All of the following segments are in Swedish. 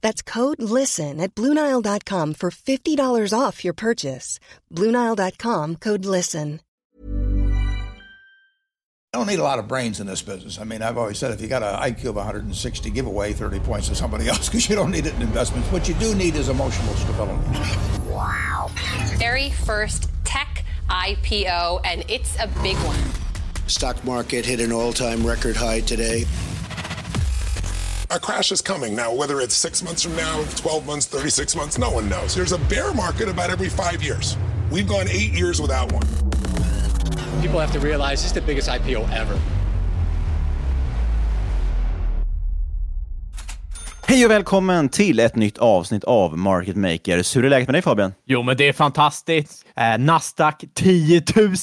That's code LISTEN at Bluenile.com for $50 off your purchase. Bluenile.com code LISTEN. I don't need a lot of brains in this business. I mean, I've always said if you got an IQ of 160, give away 30 points to somebody else because you don't need it in investments. What you do need is emotional stability. Wow. Very first tech IPO, and it's a big one. Stock market hit an all time record high today. A crash is coming. Now, whether it's six months from now, 12 months, 36 months, no one knows. There's a bear market about every five years. We've gone eight years without one. People have to realize this is the biggest IPO ever. Hej och välkommen till ett nytt avsnitt av Market Makers. Hur är läget med dig Fabian? Jo, men det är fantastiskt. Eh, Nasdaq 10 000.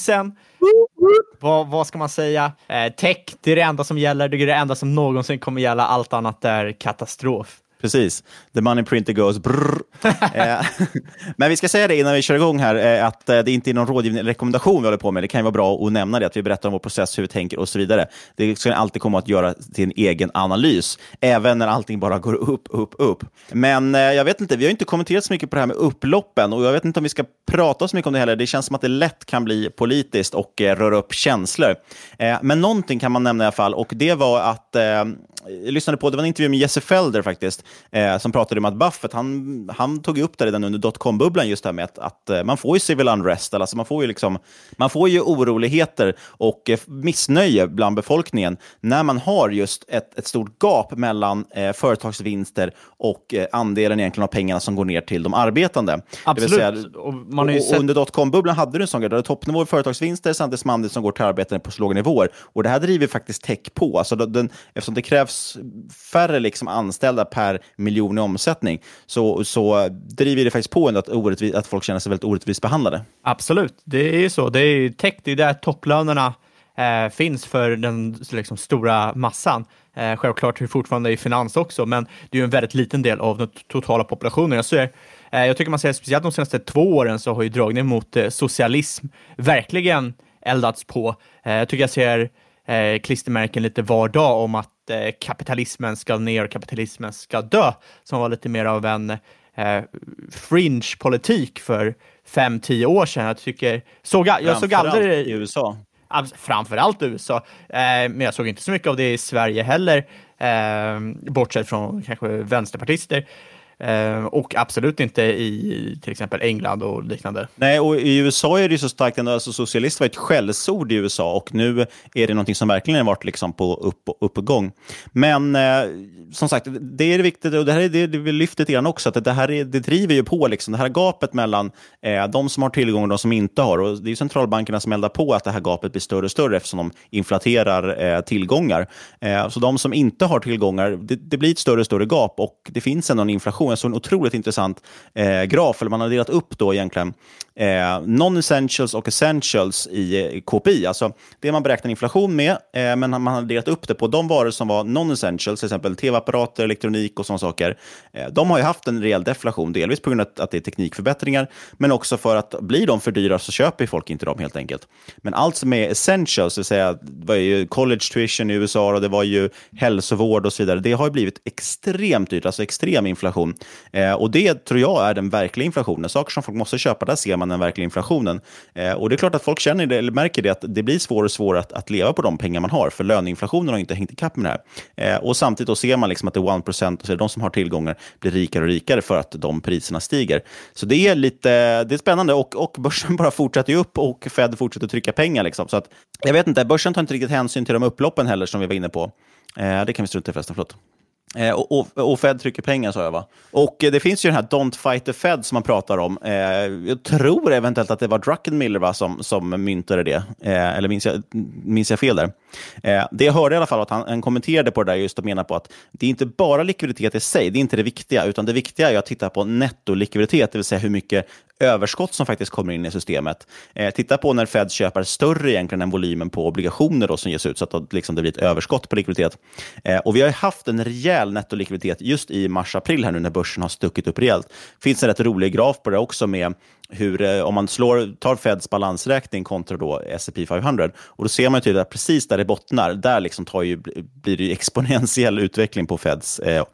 Vad, vad ska man säga? Eh, tech, det är det enda som gäller. Det är det enda som någonsin kommer gälla. Allt annat är katastrof. Precis. The money printer goes brrr. Eh, Men vi ska säga det innan vi kör igång här, eh, att eh, det inte är någon rådgivning eller rekommendation vi håller på med. Det kan ju vara bra att nämna det, att vi berättar om vår process, hur vi tänker och så vidare. Det ska alltid komma att göra till en egen analys, även när allting bara går upp, upp, upp. Men jag vet inte, vi har inte kommenterat så mycket på det här med upploppen och jag vet inte om vi ska prata så mycket om det heller. Det känns som att det lätt kan bli politiskt och röra upp känslor. Men någonting kan man nämna i alla fall och det var att jag lyssnade på, det var en intervju med Jesse Felder faktiskt, eh, som pratade om att Buffett, han, han tog upp det redan under dotcom-bubblan, just det här med att, att eh, man får ju civil unrest, alltså man får ju, liksom, man får ju oroligheter och eh, missnöje bland befolkningen när man har just ett, ett stort gap mellan eh, företagsvinster och eh, andelen egentligen av pengarna som går ner till de arbetande. Absolut. Säga, och, man och, sett... under dotcom-bubblan hade du en sån grej, där toppnivå i företagsvinster samtidigt som andelen som går till arbetare på så låga nivåer. Och det här driver faktiskt tech på, alltså den, eftersom det krävs färre liksom anställda per miljon i omsättning så, så driver det faktiskt på att, orättvis, att folk känner sig väldigt orättvist behandlade. Absolut, det är ju så. Det är ju tech, det är där topplönerna eh, finns för den liksom, stora massan. Eh, självklart är det fortfarande i finans också, men det är ju en väldigt liten del av den totala populationen. Jag, ser, eh, jag tycker man ser speciellt de senaste två åren så har ju dragningen mot eh, socialism verkligen eldats på. Eh, jag tycker jag ser eh, klistermärken lite var dag om att eh, kapitalismen ska ner kapitalismen ska dö, som var lite mer av en eh, fringe-politik för fem, tio år sedan. Jag tycker, såg, jag såg aldrig... i USA. Framförallt USA, eh, men jag såg inte så mycket av det i Sverige heller, eh, bortsett från kanske vänsterpartister. Eh, och absolut inte i till exempel England och liknande. Nej, och i USA är det ju så starkt ändå. Alltså, socialist var ett skällsord i USA och nu är det någonting som verkligen har varit liksom på upp, uppgång. Men eh, som sagt, det är viktigt och det här är det, det vi lyfter lite grann också, att det här är, det driver ju på liksom, det här gapet mellan eh, de som har tillgång och de som inte har. Och det är centralbankerna som eldar på att det här gapet blir större och större eftersom de inflaterar eh, tillgångar. Eh, så de som inte har tillgångar, det, det, blir ett större och större gap och det finns ändå en inflation. Jag såg en otroligt intressant eh, graf, eller man har delat upp då egentligen eh, non-essentials och essentials i eh, KPI. Alltså det man beräknar inflation med, eh, men man har delat upp det på de varor som var non-essentials, till exempel tv-apparater, elektronik och sådana saker. Eh, de har ju haft en rejäl deflation, delvis på grund av att det är teknikförbättringar, men också för att blir de för dyra så köper folk inte dem helt enkelt. Men allt som är essentials, det vill säga det var ju college tuition i USA och det var ju hälsovård och så vidare, det har ju blivit extremt dyrt, alltså extrem inflation. Eh, och det tror jag är den verkliga inflationen. Saker som folk måste köpa, där ser man den verkliga inflationen. Eh, och det är klart att folk känner det, eller märker det, att det blir svårare och svårare att, att leva på de pengar man har, för löneinflationen har inte hängt ikapp med det här. Eh, och samtidigt då ser man liksom att det är 1%, och så de som har tillgångar blir rikare och rikare för att de priserna stiger. Så det är lite det är spännande och, och börsen bara fortsätter ju upp och Fed fortsätter trycka pengar. Liksom. Så att, jag vet inte, börsen tar inte riktigt hänsyn till de upploppen heller som vi var inne på. Eh, det kan vi strunta i förresten, förlåt. Eh, och, och, och, Fed trycker pengar, sa jag va? Och eh, det finns ju den här Don't fight the Fed som man pratar om. Eh, jag tror eventuellt att det var Druckenmiller va, som, som myntade det. Eh, eller minns jag, minns jag fel där? Eh, det jag hörde i alla fall var att han, han kommenterade på det där just och menar på att det är inte bara likviditet i sig, det är inte det viktiga, utan det viktiga är att titta på nettolikviditet, det vill säga hur mycket överskott som faktiskt kommer in i systemet. Eh, titta på när Fed köper större egentligen än volymen på obligationer då som ges ut, så att liksom, det blir ett överskott på likviditet. Eh, och vi har haft en rejäl nettolikviditet just i mars-april här nu när börsen har stuckit upp rejält. Det finns en rätt rolig graf på det också med hur, eh, om man slår, tar Feds balansräkning kontra då S&P 500 och då ser man tydligt att precis där det bottnar, där liksom tar ju, blir det exponentiell utveckling på Feds eh,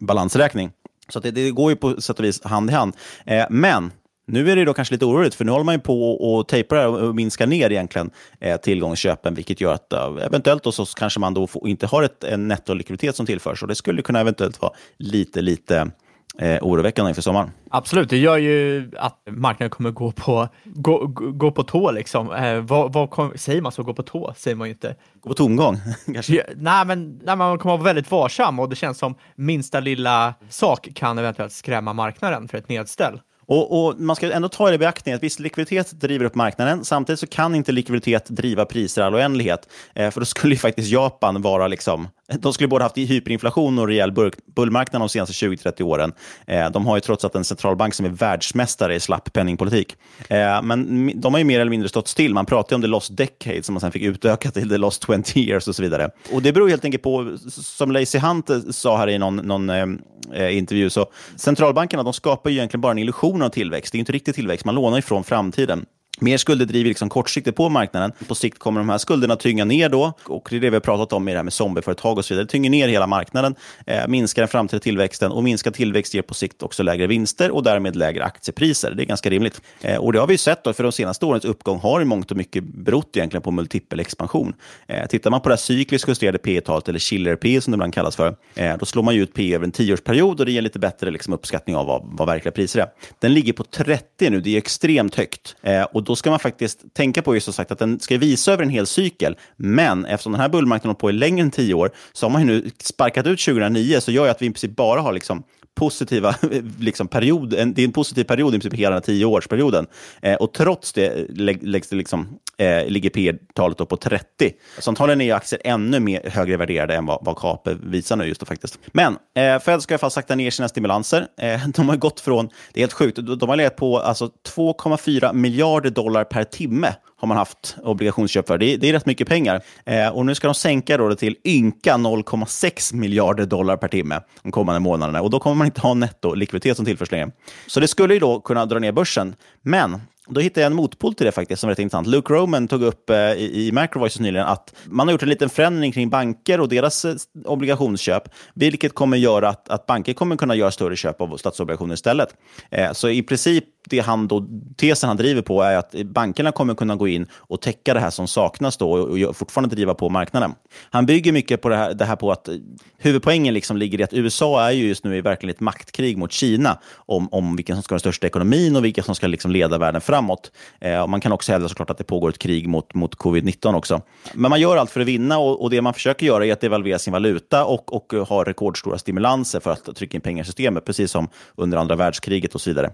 balansräkning. Så det, det, går ju på sätt och vis hand i hand. Eh, men nu är det då kanske lite oroligt, för nu håller man ju på och tejpar och minskar ner egentligen eh, tillgångsköpen, vilket gör att uh, eventuellt då så kanske man då får, inte har ett, en nettolikviditet som tillförs. Och det skulle kunna eventuellt vara lite, lite eh, oroväckande inför sommaren. Absolut, det gör ju att marknaden kommer gå på, gå, gå på tå. Liksom. Eh, vad, vad kom, säger man så? Gå på tå? Säger man ju inte. Gå på tomgång, kanske? Ja, nej, men nej, man kommer vara väldigt varsam och det känns som minsta lilla sak kan eventuellt skrämma marknaden för ett nedställ. Och, och, Man ska ändå ta det i beaktning att viss likviditet driver upp marknaden. Samtidigt så kan inte likviditet driva priser i all oändlighet. Eh, för då skulle ju faktiskt Japan vara liksom de skulle både haft hyperinflation och rejäl bullmarknad de senaste 20-30 åren. Eh, de har ju trots allt en centralbank som är världsmästare i slapp penningpolitik. Eh, men de har ju mer eller mindre stått still. Man pratar ju om the lost decade som man sen fick utöka till the lost 20 years och så vidare. Och det beror helt enkelt på, som Lacey Hunt eh, sa här i någon, någon eh, intervju, så centralbankerna de skapar ju egentligen bara en illusion av tillväxt. Det är inte riktigt tillväxt, man lånar ifrån framtiden. Mer skulder driver liksom kortsiktigt på marknaden. På sikt kommer de här skulderna tynga ner då, och det är det vi har pratat om med det här med zombieföretag och så vidare. Det tynger ner hela marknaden, eh, minskar den framtida tillväxten och minskad tillväxt ger på sikt också lägre vinster och därmed lägre aktiepriser. Det är ganska rimligt. Eh, och det har vi sett då, för de senaste årens uppgång har i mångt och mycket berott egentligen på multipel expansion. Eh, tittar man på det här cykliskt justerade P talet eller chiller P som det ibland kallas för, eh, då slår man ju ut P över en tioårsperiod och det ger lite bättre liksom, uppskattning av vad, vad verkliga priser är. Den ligger på 30 nu, det är extremt högt. Eh, och då ska man faktiskt tänka på just sagt att den ska visa över en hel cykel. Men eftersom den här bullmarknaden har på i längre än tio år så har man ju nu sparkat ut 2009 så gör ju att vi i princip bara har liksom positiva liksom, period, en, det är en positiv period i princip hela den här tioårsperioden. Eh, och trots det läggs det liksom, eh, ligger P-talet på 30. Så antagligen är aktier ännu mer högre värderade än vad, vad KAPE visar nu just då faktiskt. Men eh, Fed ska i alla fall sakta ner sina stimulanser. Eh, de har gått från, det är helt sjukt, de, de har legat på alltså, 2,4 miljarder dollar per timme har man haft obligationsköp för. Det är, det är rätt mycket pengar. Eh, och nu ska de sänka då det till ynka 0,6 miljarder dollar per timme de kommande månaderna. Och då kommer man inte ha netto likviditet som tillförs längre. Så det skulle ju då kunna dra ner börsen. Men Då hittade jag en motpol till det faktiskt som är rätt intressant. Luke Roman tog upp eh, i, i Macrovoices nyligen att man har gjort en liten förändring kring banker och deras eh, obligationsköp, vilket kommer göra att, att banker kommer kunna göra större köp av statsobligationer istället. Eh, så i princip det han då, tesen han driver på är att bankerna kommer kunna gå in och täcka det här som saknas då och, och fortfarande driva på marknaden. Han bygger mycket på det här, det här på att eh, huvudpoängen liksom ligger i att USA är ju just nu i verkligen ett maktkrig mot Kina om, om vilken som ska ha den största ekonomin och vilka som ska liksom leda världen framåt. Eh, man kan också hävda såklart att det pågår ett krig mot, mot covid-19 också. Men man gör allt för att vinna och, och, det man försöker göra är att devalvera sin valuta och, och ha rekordstora stimulanser för att trycka in pengar i systemet, precis som under andra världskriget och så vidare.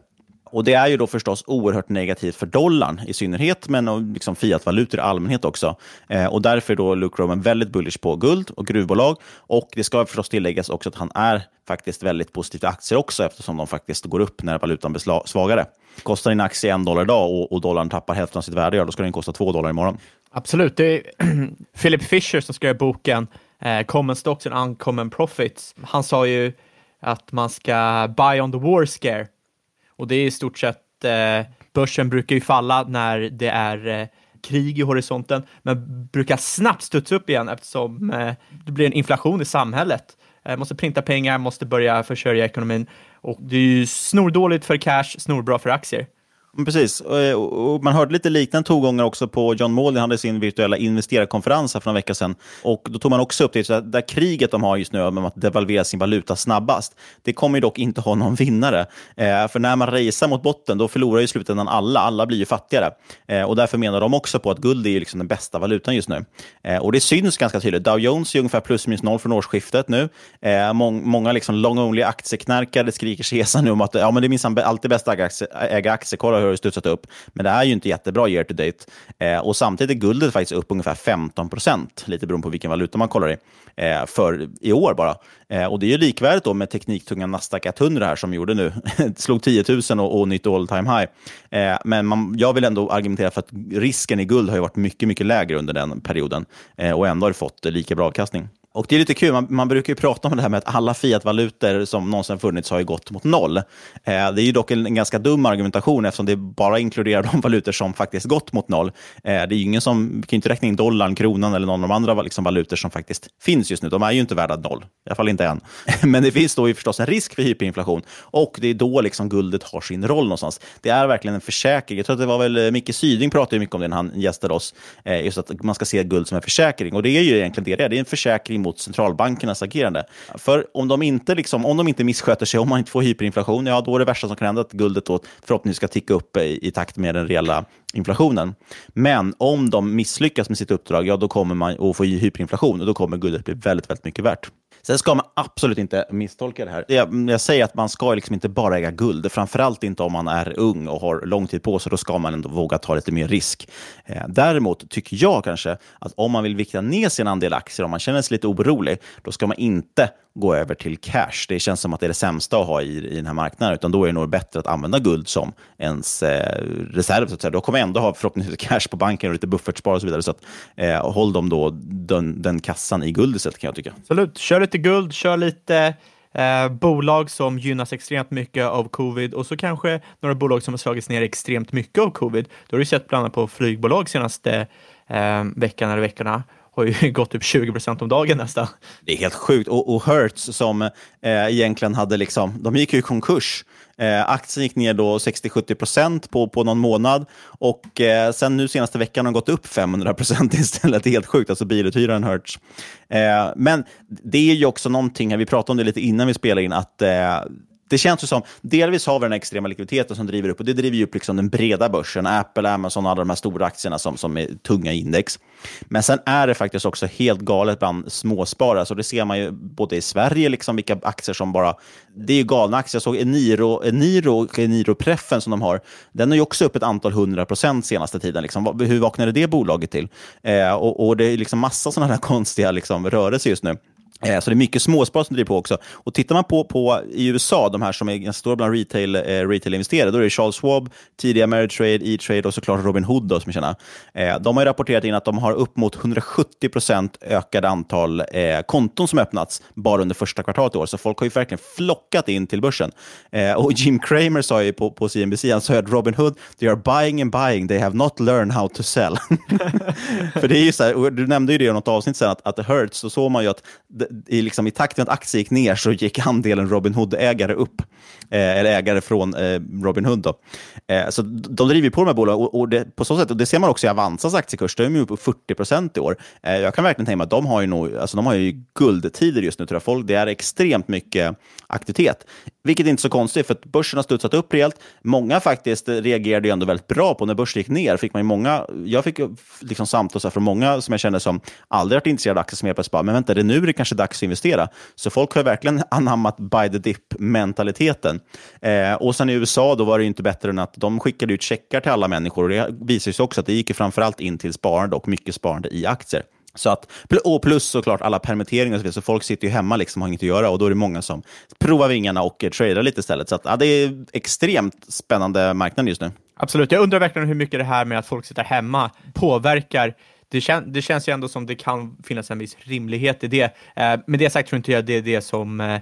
Och Det är ju då förstås oerhört negativt för dollarn i synnerhet, men liksom fiatvalutor i allmänhet också. Eh, och Därför är då Luke Roman väldigt bullish på guld och gruvbolag. Och Det ska förstås tilläggas också att han är faktiskt väldigt positiv till aktier också, eftersom de faktiskt går upp när valutan blir svagare. Kostar din aktie en dollar idag och, och dollarn tappar hälften av sitt värde, ja, då ska den kosta två dollar imorgon. Absolut. Det är Philip Fisher som skrev boken eh, Common Stocks and Uncommon Profits. Han sa ju att man ska buy on the war scare och det är i stort sett, eh, börsen brukar ju falla när det är eh, krig i horisonten, men brukar snabbt studsa upp igen eftersom eh, det blir en inflation i samhället. Eh, måste printa pengar, måste börja försörja ekonomin och det är ju snordåligt för cash, snorbra för aktier. Precis, eh, och man hörde lite liknande tongångar också på John Mauldin hade sin virtuella investerarkonferens för några vecka sedan. Och då tog man också upp det, så där kriget de har just nu med att devalvera sin valuta snabbast, det kommer ju dock inte ha någon vinnare. Eh, för när man racear mot botten, då förlorar ju i slutändan alla. Alla blir ju fattigare. Eh, och därför menar de också på att guld är ju liksom den bästa valutan just nu. Eh, och det syns ganska tydligt. Dow Jones är ungefär plus minus noll från årsskiftet nu. Eh, många liksom long-only aktieknarkare skriker sig nu om att ja, men det är minsann alltid bäst att äga aktier. Äga har har studsat upp, men det är ju inte jättebra year to date. Eh, och samtidigt är guldet faktiskt upp ungefär 15 procent, lite beroende på vilken valuta man kollar i, eh, för i år bara. Eh, och det är ju likvärdigt då med tekniktunga Nasdaq 100 här som gjorde nu, slog 10 000 och, och nytt all time high. Eh, men man, jag vill ändå argumentera för att risken i guld har varit mycket, mycket lägre under den perioden eh, och ändå har det fått lika bra avkastning. Och det är lite kul, man, man brukar ju prata om det här med att alla fiatvalutor som någonsin funnits har ju gått mot noll. Eh, det är ju dock en, en, ganska dum argumentation eftersom det bara inkluderar de valutor som faktiskt gått mot noll. Eh, det är ju ingen som, kan inte räkna in dollarn, kronan eller någon av de andra liksom, valutor som faktiskt finns just nu. De är ju inte värda noll, i alla fall inte än. Men det finns då ju förstås en risk för hyperinflation och det är då liksom guldet har sin roll någonstans. Det är verkligen en försäkring. Jag tror att det var väl eh, Micke Syding pratade mycket om det när han gästade oss, eh, just att man ska se guld som en försäkring. Och det är ju egentligen det det är. Det är en försäkring mot centralbankernas agerande. För om de inte, liksom, om de inte missköter sig, om man inte får hyperinflation, ja, då är det värsta som kan hända att guldet då förhoppningsvis ska ticka upp i, i takt med den reella inflationen. Men om de misslyckas med sitt uppdrag, ja, då kommer man att få hyperinflation och då kommer guldet bli väldigt, väldigt mycket värt. Sen ska man absolut inte misstolka det här. Jag, jag säger att man ska liksom inte bara äga guld, framförallt inte om man är ung och har lång tid på sig. Då ska man ändå våga ta lite mer risk. Eh, däremot tycker jag kanske att om man vill vikta ner sin andel aktier, om man känner sig lite orolig, då ska man inte gå över till cash. Det känns som att det är det sämsta att ha i, i den här marknaden, utan då är det nog bättre att använda guld som ens eh, reserv. Så att säga. Då kommer jag ändå ha förhoppningsvis cash på banken och lite buffertspar och så vidare. Så att, eh, håll dem då den, den kassan i guld istället kan jag tycka. Absolut, kör lite guld, kör lite eh, bolag som gynnas extremt mycket av covid och så kanske några bolag som har slagits ner extremt mycket av covid. Då har du sett bland annat på flygbolag senaste eh, veckan eller veckorna har ju gått upp 20 procent om dagen nästan. Det är helt sjukt. Och, och Hertz som eh, egentligen hade, liksom, de gick ju i konkurs. Eh, aktien gick ner då 60-70 procent på, på någon månad och eh, sen nu senaste veckan har den gått upp 500 procent istället. Det är helt sjukt, alltså biluthyraren Hertz. Eh, men det är ju också någonting, här, vi pratade om det lite innan vi spelade in, att eh, det känns ju som, delvis har vi den extrema likviditeten som driver upp, och det driver ju upp liksom den breda börsen, Apple, Amazon, alla de här stora aktierna som, som är tunga index. Men sen är det faktiskt också helt galet bland småsparare, så det ser man ju både i Sverige, liksom vilka aktier som bara, det är ju galna aktier. Jag såg Eniro, Eniro, Eniro-preffen som de har, den är ju också upp ett antal hundra procent senaste tiden. Liksom. Hur vaknade det bolaget till? Eh, och, och, det är liksom massa sådana här konstiga liksom, rörelser just nu. Eh, så det är mycket småsparare som driver på också. Och tittar man på, på i USA, de här som är ganska stora bland retail, eh, retail-investerare, då är det Charles Schwab, tidiga Ameritrade, E-Trade och såklart Robin Hood då, som jag känner. Eh, de har ju rapporterat in att de har upp mot 170 procent ökade antal eh, konton som öppnats bara under första kvartalet i år. Så folk har ju verkligen flockat in till börsen. Eh, och Jim Cramer sa ju på, på CNBC, han sa att Robin Hood, they are buying and buying, they have not learned how to sell. För det är ju så här, du nämnde ju det i något avsnitt sen, att, att det hurts, så såg man ju att i, liksom, i takt med att aktier gick ner så gick andelen Robin Hood-ägare upp. Eh, eller ägare från eh, Robin Hood. Då. Eh, så de driver på de här bolagen och, och det, på så sätt, och det ser man också i Avanzas aktiekurs, de är upp 40 procent i år. Eh, jag kan verkligen tänka mig att de har ju, nog, alltså, de har ju guldtider just nu, tror jag. Folk, det är extremt mycket aktivitet. Vilket är inte så konstigt, för att börsen har studsat upp rejält. Många faktiskt reagerade ju ändå väldigt bra på när börsen gick ner. Fick man ju många, jag fick liksom samtal från många som jag kände som aldrig varit intresserade av aktier som helt plötsligt bara, men vänta, det är nu det kanske är dags att investera. Så folk har verkligen anammat by the dip-mentaliteten. Eh, och sen i USA då var det inte bättre än att de skickade ut checkar till alla människor. Och det visar sig också att det gick framförallt in till sparande och mycket sparande i aktier. Så att, och plus såklart alla permitteringar och så vidare, så folk sitter ju hemma liksom och har inget att göra och då är det många som provar vingarna och tradar lite istället. Så att, ja, det är extremt spännande marknad just nu. Absolut, jag undrar verkligen hur mycket det här med att folk sitter hemma påverkar det, kän, det känns ju ändå som det kan finnas en viss rimlighet i det. Eh, med det sagt tror inte jag det är det som eh,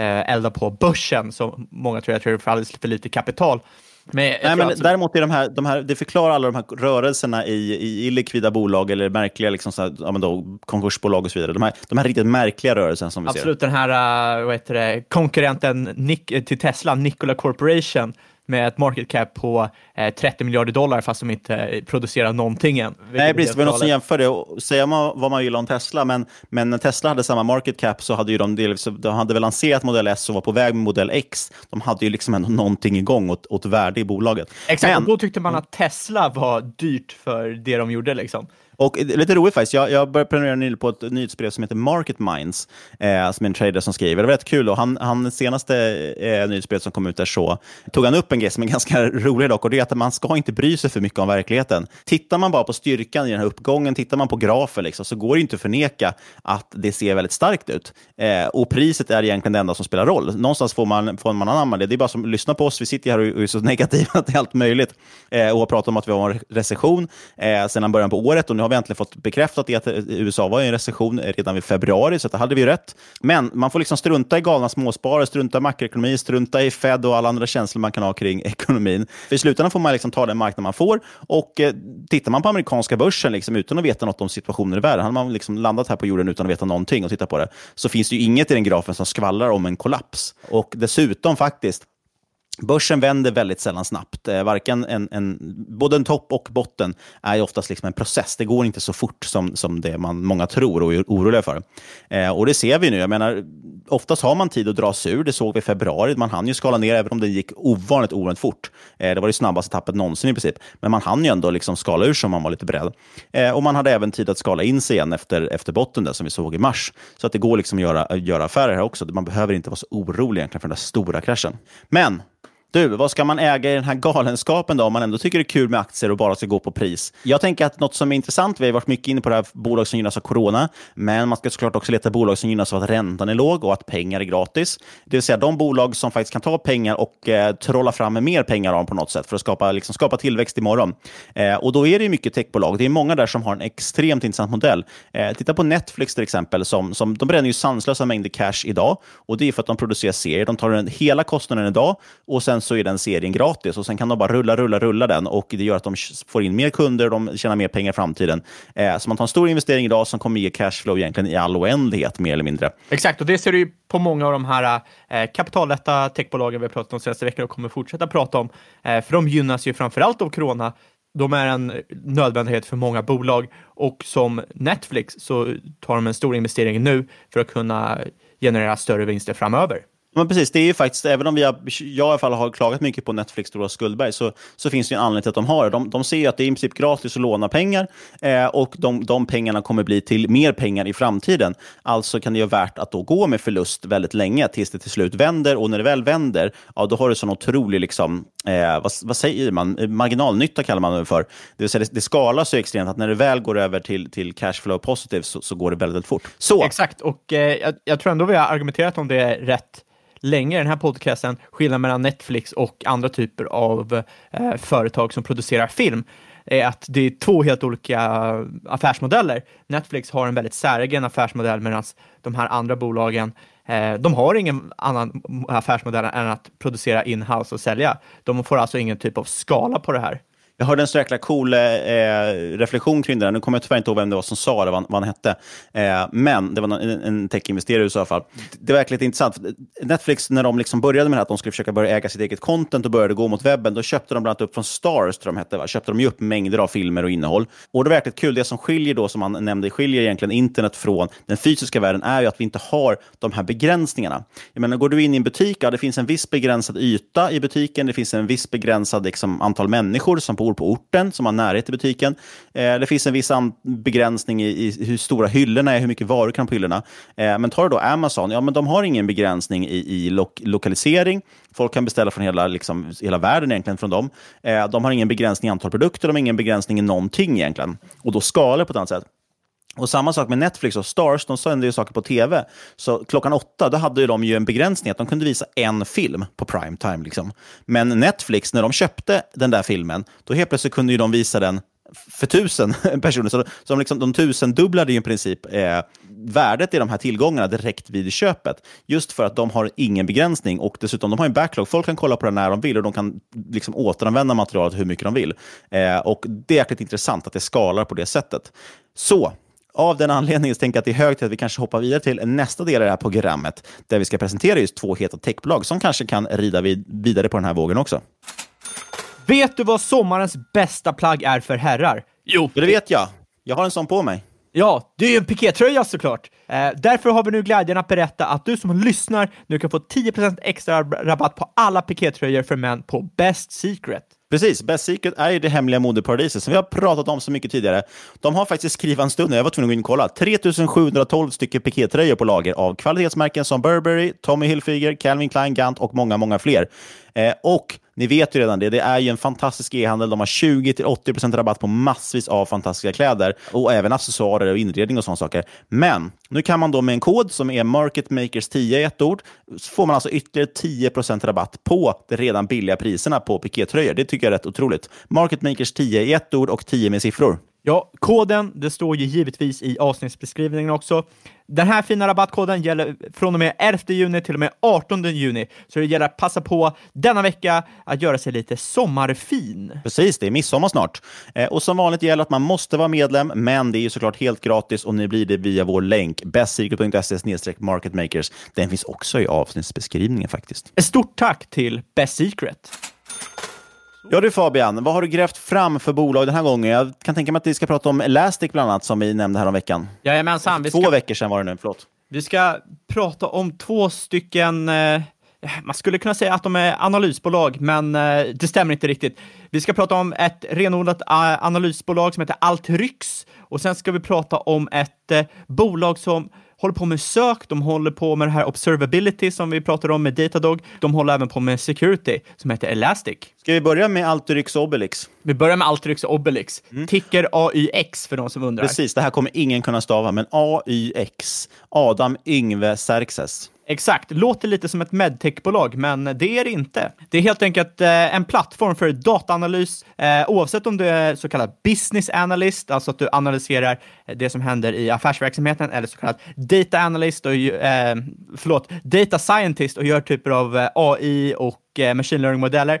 eldar på börsen, som många tror jag tror för alldeles för lite kapital. Men, Nej, men däremot är de här, de här, det förklarar alla de här rörelserna i, i illikvida bolag eller märkliga liksom så här, ja, men då, konkursbolag och så vidare. De här, de här riktigt märkliga rörelserna som vi Absolut, ser. Absolut, den här uh, vad heter det, konkurrenten Nick, till Tesla, Nikola Corporation, med ett market cap på eh, 30 miljarder dollar fast de inte eh, producerar någonting än. Nej, precis. Det var något som jämförde. Säga vad man vill om Tesla, men, men när Tesla hade samma market cap så hade ju de, dels, de hade väl lanserat modell S och var på väg med modell X. De hade ju liksom ändå någonting igång åt, åt värde i bolaget. Exakt, men, och då tyckte man att Tesla var dyrt för det de gjorde. Liksom. Och lite roligt faktiskt, jag, jag började prenumerera nyligen på ett nyhetsbrev som heter Market Minds, eh, som är en trader som skriver. Det var rätt kul. Och han, han senaste eh, nyhetsbrevet som kom ut där så tog han upp en grej som är ganska rolig dock, och det är att man ska inte bry sig för mycket om verkligheten. Tittar man bara på styrkan i den här uppgången, tittar man på grafen, liksom, så går det inte att förneka att det ser väldigt starkt ut. Eh, och priset är egentligen det enda som spelar roll. Någonstans får man, får man anamma det. Det är bara som lyssna på oss, vi sitter här och är så negativa till allt möjligt eh, och har pratat om att vi har en recession eh, sedan början på året och nu har vi äntligen fått bekräftat att USA var i en recession redan i februari, så det hade vi rätt. Men man får liksom strunta i galna småsparare, strunta i makroekonomi, strunta i Fed och alla andra känslor man kan ha kring ekonomin. För i slutändan får man liksom ta den marknad man får. Och eh, tittar man på amerikanska börsen liksom, utan att veta något om situationen i världen, hade man liksom landat här på jorden utan att veta någonting och titta på det, så finns det ju inget i den grafen som skvallrar om en kollaps. Och dessutom faktiskt, Börsen vänder väldigt sällan snabbt. Eh, varken en, en, både en topp och botten är oftast liksom en process. Det går inte så fort som, som det man, många tror och är oroliga för. Eh, och det ser vi nu. Jag menar, oftast har man tid att dra sig ur. Det såg vi i februari. Man hann ju skala ner, även om det gick ovanligt, ovanligt fort. Eh, det var det snabbaste tappet någonsin i princip. Men man hann ju ändå liksom skala ur sig om man var lite beredd. Eh, och man hade även tid att skala in sig igen efter, efter botten, där, som vi såg i mars. Så att det går liksom att göra, göra affärer här också. Man behöver inte vara så orolig egentligen för den där stora kraschen. Men du, vad ska man äga i den här galenskapen då, om man ändå tycker det är kul med aktier och bara ska gå på pris? Jag tänker att något som är intressant, vi har varit mycket inne på det här bolag som gynnas av corona, men man ska såklart också leta bolag som gynnas av att räntan är låg och att pengar är gratis. Det vill säga de bolag som faktiskt kan ta pengar och eh, trolla fram med mer pengar av dem på något sätt för att skapa, liksom, skapa tillväxt imorgon. Eh, och då är det mycket techbolag. Det är många där som har en extremt intressant modell. Eh, titta på Netflix till exempel, som, som, de bränner ju sanslösa mängder cash idag och det är för att de producerar serier. De tar den hela kostnaden idag och sen så är den serien gratis och sen kan de bara rulla, rulla, rulla den och det gör att de får in mer kunder och de tjänar mer pengar i framtiden. Eh, så man tar en stor investering idag som kommer ge cashflow egentligen i all oändlighet, mer eller mindre. Exakt, och det ser du på många av de här eh, kapitallätta techbolagen vi har pratat om de senaste veckorna och kommer fortsätta prata om. Eh, för de gynnas ju framför allt av corona. De är en nödvändighet för många bolag och som Netflix så tar de en stor investering nu för att kunna generera större vinster framöver. Men precis, det är ju faktiskt, även om vi har, jag i alla fall har klagat mycket på Netflix stora skuldberg, så, så finns det ju en anledning till att de har det. De, de ser ju att det är i princip gratis att låna pengar eh, och de, de pengarna kommer bli till mer pengar i framtiden. Alltså kan det ju vara värt att då gå med förlust väldigt länge tills det till slut vänder och när det väl vänder, ja, då har du sån otrolig, liksom, eh, vad, vad säger man, marginalnytta kallar man det för. Det vill säga, det, det skalas så extremt att när det väl går över till, till cashflow positive så, så går det väldigt, väldigt fort. Så. Exakt, och eh, jag, jag tror ändå vi har argumenterat om det rätt länge i den här podcasten, skillnaden mellan Netflix och andra typer av eh, företag som producerar film, är att det är två helt olika affärsmodeller. Netflix har en väldigt säregen affärsmodell medan de här andra bolagen eh, de har ingen annan affärsmodell än att producera in-house och sälja. De får alltså ingen typ av skala på det här. Jag hörde en så jäkla cool eh, eh, reflektion kring det där. Nu kommer jag tyvärr inte ihåg vem det var som sa det, vad, vad han hette. Eh, men det var en, en techinvesterare i USA fall. Det var verkligen intressant. Netflix, när de liksom började med det här, att de skulle försöka börja äga sitt eget content och började gå mot webben, då köpte de bland annat upp från Stars, tror de hette, va? köpte de ju upp mängder av filmer och innehåll. Och det var verkligen kul. Det som skiljer då, som han nämnde, skiljer egentligen internet från den fysiska världen, är ju att vi inte har de här begränsningarna. Jag menar, går du in i en butik, ja, det finns en viss begränsad yta i butiken, det finns en viss begränsad liksom, antal människor som bor på orten, som har närhet till butiken. Eh, det finns en viss begränsning i, i, hur stora hyllorna är, hur mycket varor kan på hyllorna. Eh, men tar du då Amazon, ja men de har ingen begränsning i, i lo lokalisering. Folk kan beställa från hela, liksom, hela världen egentligen från dem. Eh, de har ingen begränsning i antal produkter, de har ingen begränsning i någonting egentligen. Och då skalar på ett annat sätt. Och samma sak med Netflix och Stars, de sände ju saker på tv. Så klockan åtta, då hade de ju en begränsning att de kunde visa en film på prime time. Liksom. Men Netflix, när de köpte den där filmen, då helt plötsligt kunde ju de visa den för tusen personer. Så, så de, liksom, de tusendubblade ju i princip eh, värdet i de här tillgångarna direkt vid köpet. Just för att de har ingen begränsning och dessutom de har en backlog. Folk kan kolla på den när de vill och de kan liksom återanvända materialet hur mycket de vill. Eh, och Det är jäkligt intressant att det skalar på det sättet. Så av den anledningen tänker jag att det är hög tid att vi kanske hoppar vidare till nästa del i det här programmet, där vi ska presentera just två heta techbolag som kanske kan rida vid, vidare på den här vågen också. Vet du vad sommarens bästa plagg är för herrar? Jo, det vet jag. Jag har en sån på mig. Ja, det är ju en pikétröja såklart. Eh, därför har vi nu glädjen att berätta att du som lyssnar nu kan få 10% extra rabatt på alla pikétröjor för män på Best Secret. Precis, Best Secret är ju det hemliga modeparadiset som vi har pratat om så mycket tidigare. De har faktiskt skrivit en stund, jag var tvungen att gå in och kolla, 3712 stycken pikétröjor på lager av kvalitetsmärken som Burberry, Tommy Hilfiger, Calvin Klein, Gant och många, många fler. Eh, och ni vet ju redan det, det är ju en fantastisk e-handel. De har 20-80% rabatt på massvis av fantastiska kläder och även accessoarer och inredning och sådana saker. Men nu kan man då med en kod som är marketmakers10 i ett ord, så får man alltså ytterligare 10% rabatt på de redan billiga priserna på pikétröjor. Det tycker jag är rätt otroligt. Marketmakers10 i ett ord och 10 med siffror. Ja, koden, det står ju givetvis i avsnittsbeskrivningen också. Den här fina rabattkoden gäller från och med 11 juni till och med 18 juni, så det gäller att passa på denna vecka att göra sig lite sommarfin. Precis, det är midsommar snart. Eh, och som vanligt gäller att man måste vara medlem, men det är ju såklart helt gratis och ni blir det via vår länk bestsecret.se marketmakers. Den finns också i avsnittsbeskrivningen faktiskt. Ett stort tack till Best Secret. Ja du Fabian, vad har du grävt fram för bolag den här gången? Jag kan tänka mig att vi ska prata om Elastic bland annat, som vi nämnde här om veckan. Jajamensan. Vi ska... Två veckor sedan var det nu, förlåt. Vi ska prata om två stycken eh, man skulle kunna säga att de är analysbolag, men eh, det stämmer inte riktigt. Vi ska prata om ett renodlat eh, analysbolag som heter Altryx och sen ska vi prata om ett eh, bolag som håller på med sök, de håller på med det här observability som vi pratade om med Datadog. De håller även på med security som heter Elastic. Ska vi börja med Alteryx Obelix? Vi börjar med Alteryx Obelix. Mm. Ticker AYX för de som undrar. Precis, det här kommer ingen kunna stava, men AYX. Adam Yngve Xerxes. Exakt, låter lite som ett medtechbolag, men det är det inte. Det är helt enkelt eh, en plattform för dataanalys, eh, oavsett om du är så kallad business analyst, alltså att du analyserar eh, det som händer i affärsverksamheten, eller så kallad data analyst, och, eh, förlåt, data scientist och gör typer av eh, AI och eh, machine learning-modeller,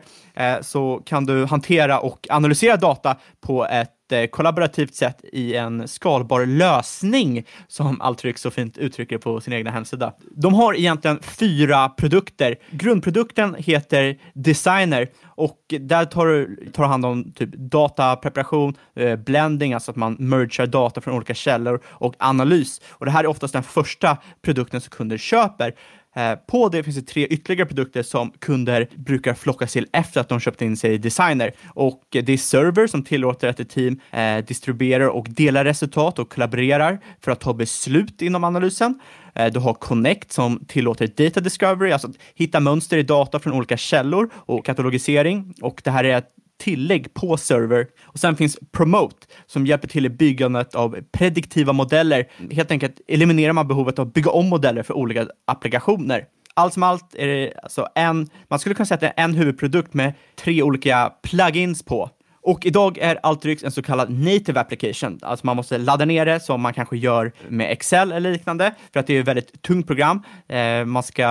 så kan du hantera och analysera data på ett kollaborativt sätt i en skalbar lösning, som Altrix så fint uttrycker på sin egna hemsida. De har egentligen fyra produkter. Grundprodukten heter Designer och där tar du tar hand om typ datapreparation, eh, blending, alltså att man mergar data från olika källor och analys. Och det här är oftast den första produkten som kunder köper. Eh, på det finns det tre ytterligare produkter som kunder brukar flockas till efter att de köpt in sig i Designer. Och det är Server som tillåter att ett team eh, distribuerar och delar resultat och kollaborerar för att ta beslut inom analysen. Eh, du har Connect som tillåter data discovery, alltså att hitta mönster i data från olika källor och katalogisering. Och det här är ett tillägg på server. Och sen finns Promote som hjälper till i byggandet av prediktiva modeller. Helt enkelt eliminerar man behovet av att bygga om modeller för olika applikationer. Allt som allt är det alltså en, man skulle kunna säga att det är en huvudprodukt med tre olika plugins på. Och idag är Alteryx en så kallad native application, alltså man måste ladda ner det som man kanske gör med Excel eller liknande, för att det är ett väldigt tungt program. Eh, man ska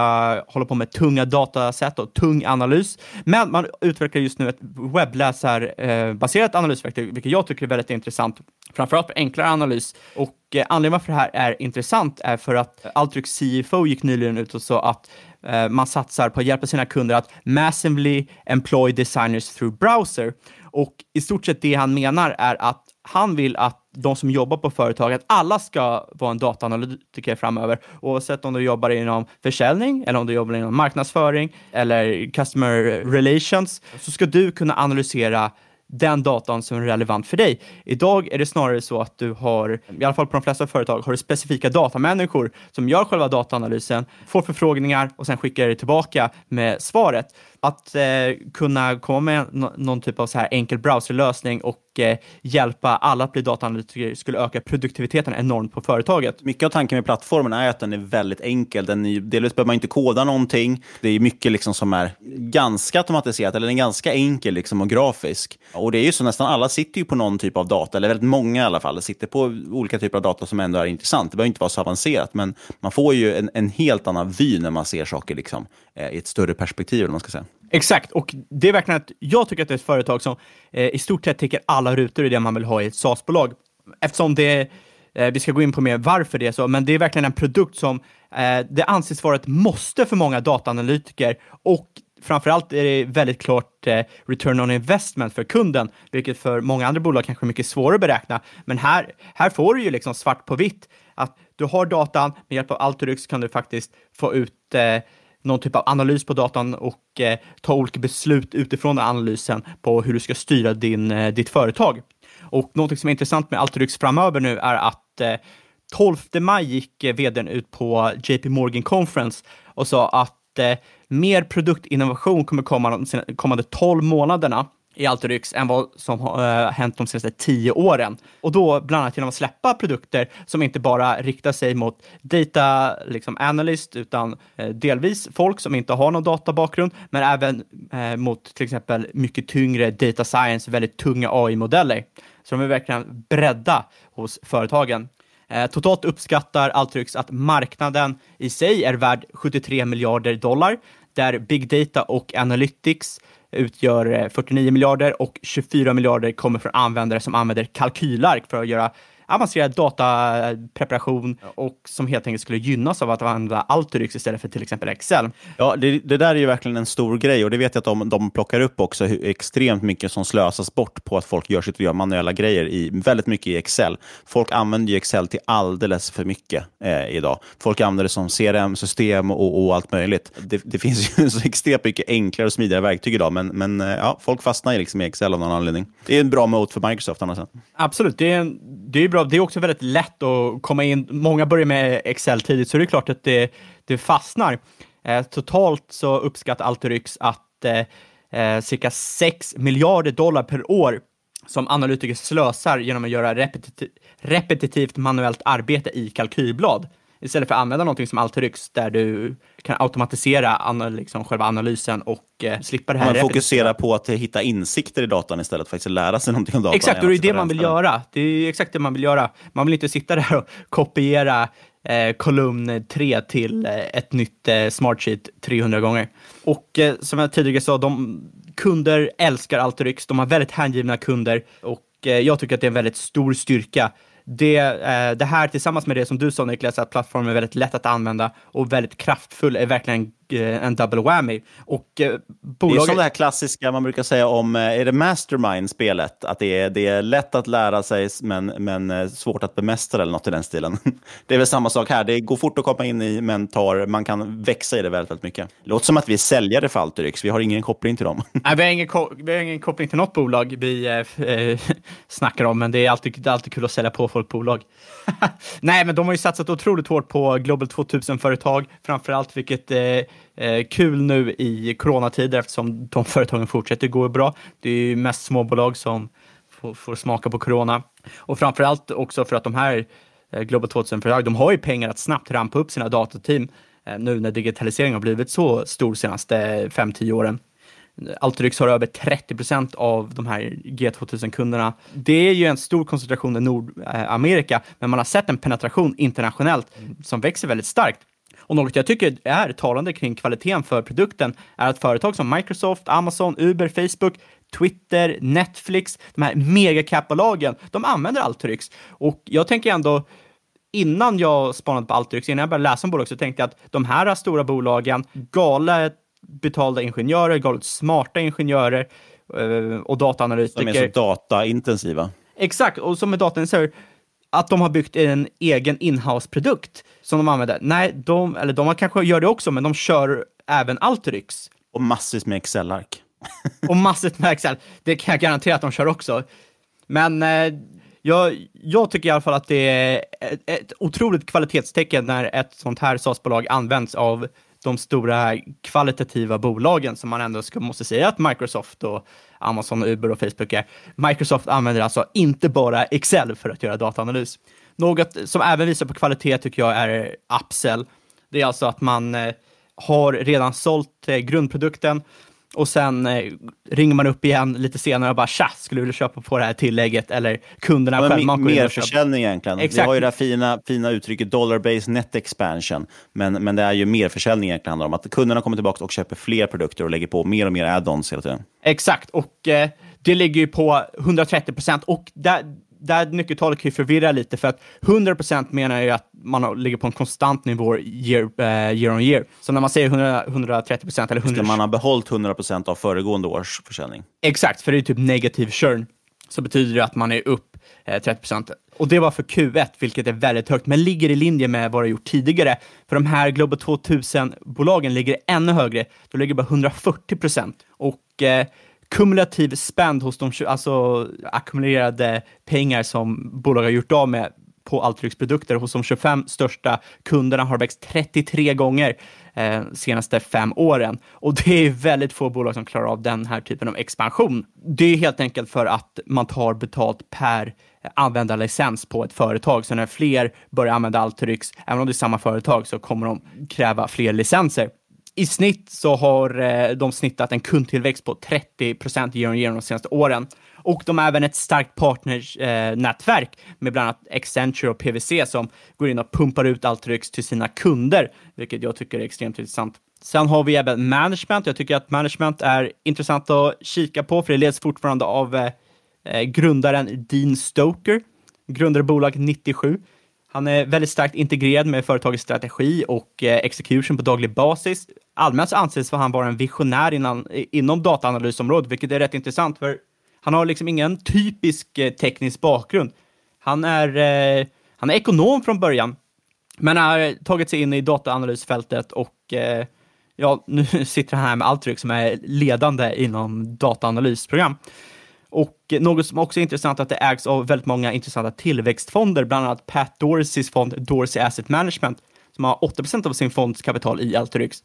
hålla på med tunga datasätt och tung analys, men man utvecklar just nu ett webbläsarbaserat analysverktyg, vilket jag tycker är väldigt intressant, framförallt för enklare analys. Och eh, anledningen varför det här är intressant är för att Alteryx CFO gick nyligen ut och sa att eh, man satsar på att hjälpa sina kunder att massively employ designers through browser. Och i stort sett det han menar är att han vill att de som jobbar på företaget, alla ska vara en dataanalytiker framöver. Oavsett om du jobbar inom försäljning eller om du jobbar inom marknadsföring eller customer relations, så ska du kunna analysera den datan som är relevant för dig. Idag är det snarare så att du har, i alla fall på de flesta företag, har du specifika datamänniskor som gör själva dataanalysen, får förfrågningar och sen skickar det tillbaka med svaret att eh, kunna komma med någon typ av så här enkel browserlösning och eh, hjälpa alla att bli dataanalytiker skulle öka produktiviteten enormt på företaget. Mycket av tanken med plattformen är att den är väldigt enkel. Den är, delvis behöver man inte koda någonting. Det är mycket liksom som är ganska automatiserat, eller den är ganska enkel liksom och grafisk. Och det är ju så nästan alla sitter ju på någon typ av data, eller väldigt många i alla fall, sitter på olika typer av data som ändå är intressant. Det behöver inte vara så avancerat, men man får ju en, en helt annan vy när man ser saker liksom, Eh, i ett större perspektiv. Eller man ska säga. Exakt, och det är verkligen att jag tycker att det är ett företag som eh, i stort sett täcker alla rutor i det man vill ha i ett SaaS-bolag. Eftersom det, eh, vi ska gå in på mer varför det är så, men det är verkligen en produkt som eh, det anses vara ett måste för många dataanalytiker och framförallt är det väldigt klart eh, return on investment för kunden, vilket för många andra bolag kanske är mycket svårare att beräkna. Men här, här får du ju liksom svart på vitt att du har datan, med hjälp av Alteryx kan du faktiskt få ut eh, någon typ av analys på datan och eh, ta olika beslut utifrån den analysen på hur du ska styra din, eh, ditt företag. Och någonting som är intressant med Alteryx framöver nu är att eh, 12 maj gick eh, vdn ut på JP Morgan Conference och sa att eh, mer produktinnovation kommer komma de kommande 12 månaderna i Alteryx än vad som har hänt de senaste tio åren. Och då bland annat genom att släppa produkter som inte bara riktar sig mot data liksom analyst, utan eh, delvis folk som inte har någon databakgrund, men även eh, mot till exempel mycket tyngre data science, väldigt tunga AI-modeller. Så de är verkligen bredda hos företagen. Totalt uppskattar Alteryx att marknaden i sig är värd 73 miljarder dollar, där big data och analytics utgör eh, 49 miljarder och 24 miljarder kommer från användare som använder kalkylark för att göra avancerad datapreparation och som helt enkelt skulle gynnas av att använda Alteryx istället för till exempel Excel. Ja, det, det, där är ju verkligen en stor grej och det vet jag att de, de plockar upp också, hur extremt mycket som slösas bort på att folk gör sitt gör manuella grejer, i, väldigt mycket i Excel. Folk använder ju Excel till alldeles för mycket eh, idag. Folk använder det som CRM-system och, och, allt möjligt. Det, det finns ju så extremt mycket enklare och smidigare verktyg idag, men, men eh, ja, folk fastnar ju liksom i Excel av någon anledning. Det är en bra mode för Microsoft annars. Absolut, det är, en, det är bra. Det är också väldigt lätt att komma in. Många börjar med Excel tidigt, så det är klart att det, det fastnar. Eh, totalt så uppskattar Alteryx att eh, eh cirka 6 miljarder dollar per år som analytiker slösar genom att göra repetitiv, repetitivt manuellt arbete i kalkylblad istället för att använda någonting som Alteryx där du kan automatisera anal liksom själva analysen och eh, slippa det här. Man fokuserar på att hitta insikter i datan istället för att lära sig någonting om datan. Exakt, och det är det man vill göra. Det är exakt det man vill göra. Man vill inte sitta där och kopiera eh, kolumn 3 till eh, ett nytt eh, smartsheet 300 gånger. Och eh, som jag tidigare sa, de kunder älskar Alteryx. De har väldigt hängivna kunder och eh, jag tycker att det är en väldigt stor styrka det, eh, det här tillsammans med det som du sa Niklas, att plattformen är väldigt lätt att använda och väldigt kraftfull, är verkligen en eh, en double whammy. Och eh, Det är bolaget... som det här klassiska man brukar säga om, eh, är det Mastermind-spelet? Att det är, det är lätt att lära sig men, men eh, svårt att bemästra eller något i den stilen. Det är väl samma sak här. Det går fort att komma in i, men tar, man kan växa i det väldigt, väldigt mycket. Det låter som att vi är säljare för Alteryx. Vi har ingen koppling till dem. Nej, vi, har ingen vi har ingen koppling till något bolag vi eh, eh, snackar om, men det är alltid, alltid kul att sälja på folk bolag. Nej, men de har ju satsat otroligt hårt på Global 2000-företag, framför allt, vilket är eh, kul nu i coronatider eftersom de företagen fortsätter gå bra. Det är ju mest småbolag som får, får smaka på corona. Och framför allt också för att de här eh, Global 2000-företag, de har ju pengar att snabbt rampa upp sina datateam eh, nu när digitaliseringen har blivit så stor senaste 5-10 åren. Alteryx har över 30 procent av de här G2000-kunderna. Det är ju en stor koncentration i Nordamerika, men man har sett en penetration internationellt som växer väldigt starkt. Och något jag tycker är talande kring kvaliteten för produkten är att företag som Microsoft, Amazon, Uber, Facebook, Twitter, Netflix, de här megacap-bolagen, de använder Alteryx. Och jag tänker ändå, innan jag spanade på Alteryx, innan jag började läsa om bolag, så tänkte jag att de här stora bolagen, galet betalda ingenjörer, galet smarta ingenjörer eh, och De är dataanalytiker. så dataintensiva. Exakt, och som med dataanalytiker, att de har byggt en egen inhouse-produkt som de använder. Nej, de, eller de kanske gör det också, men de kör även Alteryx. Och massvis med Excel-ark. Och massivt med Excel. Det kan jag garantera att de kör också. Men eh, jag, jag tycker i alla fall att det är ett, ett otroligt kvalitetstecken när ett sånt här SaaS-bolag används av de stora kvalitativa bolagen som man ändå ska, måste säga att Microsoft och Amazon, Uber och Facebook är. Microsoft använder alltså inte bara Excel för att göra dataanalys. Något som även visar på kvalitet tycker jag är Upsell. Det är alltså att man eh, har redan sålt eh, grundprodukten och sen eh, ringer man upp igen lite senare och bara tja, skulle du vilja köpa på det här tillägget? Eller kunderna Ja, själva mer, går in mer och köper. försäljning egentligen. Vi Exakt. har ju det här fina, fina uttrycket dollar-based net expansion. Men, men det är ju mer försäljning egentligen handlar om. Att kunderna kommer tillbaka och köper fler produkter och lägger på mer och mer add-ons hela tiden. Exakt, och eh, det ligger ju på 130 procent. Och där, där nyckeltalet kan ju förvirra lite, för att 100 procent menar ju att man ligger på en konstant nivå year, eh, year on year. Så när man säger 100, 130 procent eller Just det, 100, man har behållit 100% av föregående års försäljning. Exakt, för det är typ negativ churn. Så betyder det att man är upp eh, 30% Och det var för Q1, vilket är väldigt högt, men ligger i linje med vad det gjort tidigare. För de här Global 2000-bolagen ligger ännu högre. De ligger bara 140 Och eh, kumulativ spend hos de, alltså ackumulerade pengar som bolag har gjort av med på Alteryx produkter hos de 25 största kunderna har växt 33 gånger eh, senaste fem åren. Och det är väldigt få bolag som klarar av den här typen av expansion. Det är helt enkelt för att man tar betalt per användarlicens på ett företag. Så när fler börjar använda Alteryx, även om det är samma företag, så kommer de kräva fler licenser. I snitt så har eh, de snittat en kundtillväxt på 30 procent year on year de senaste åren. Och de har även ett starkt partnersnätverk eh, med bland annat Accenture och PwC som går in och pumpar ut Alteryx till sina kunder, vilket jag tycker är extremt intressant. Sen har vi även management. Jag tycker att management är intressant att kika på, för det leds fortfarande av eh, grundaren Dean Stoker, grundare bolag 97. Han är väldigt starkt integrerad med företagets strategi och eh, execution på daglig basis. Allmänt så anses han vara en visionär innan, inom dataanalysområdet, vilket är rätt intressant, för han har liksom ingen typisk eh, teknisk bakgrund. Han är, eh, han är ekonom från början, men har tagit sig in i dataanalysfältet och eh, ja, nu sitter han här med Alteryx som är ledande inom dataanalysprogram. Och något som också är intressant är att det ägs av väldigt många intressanta tillväxtfonder, bland annat Pat Dorseys fond Dorsey Asset Management, som har 8% av sin fondskapital i Alteryx.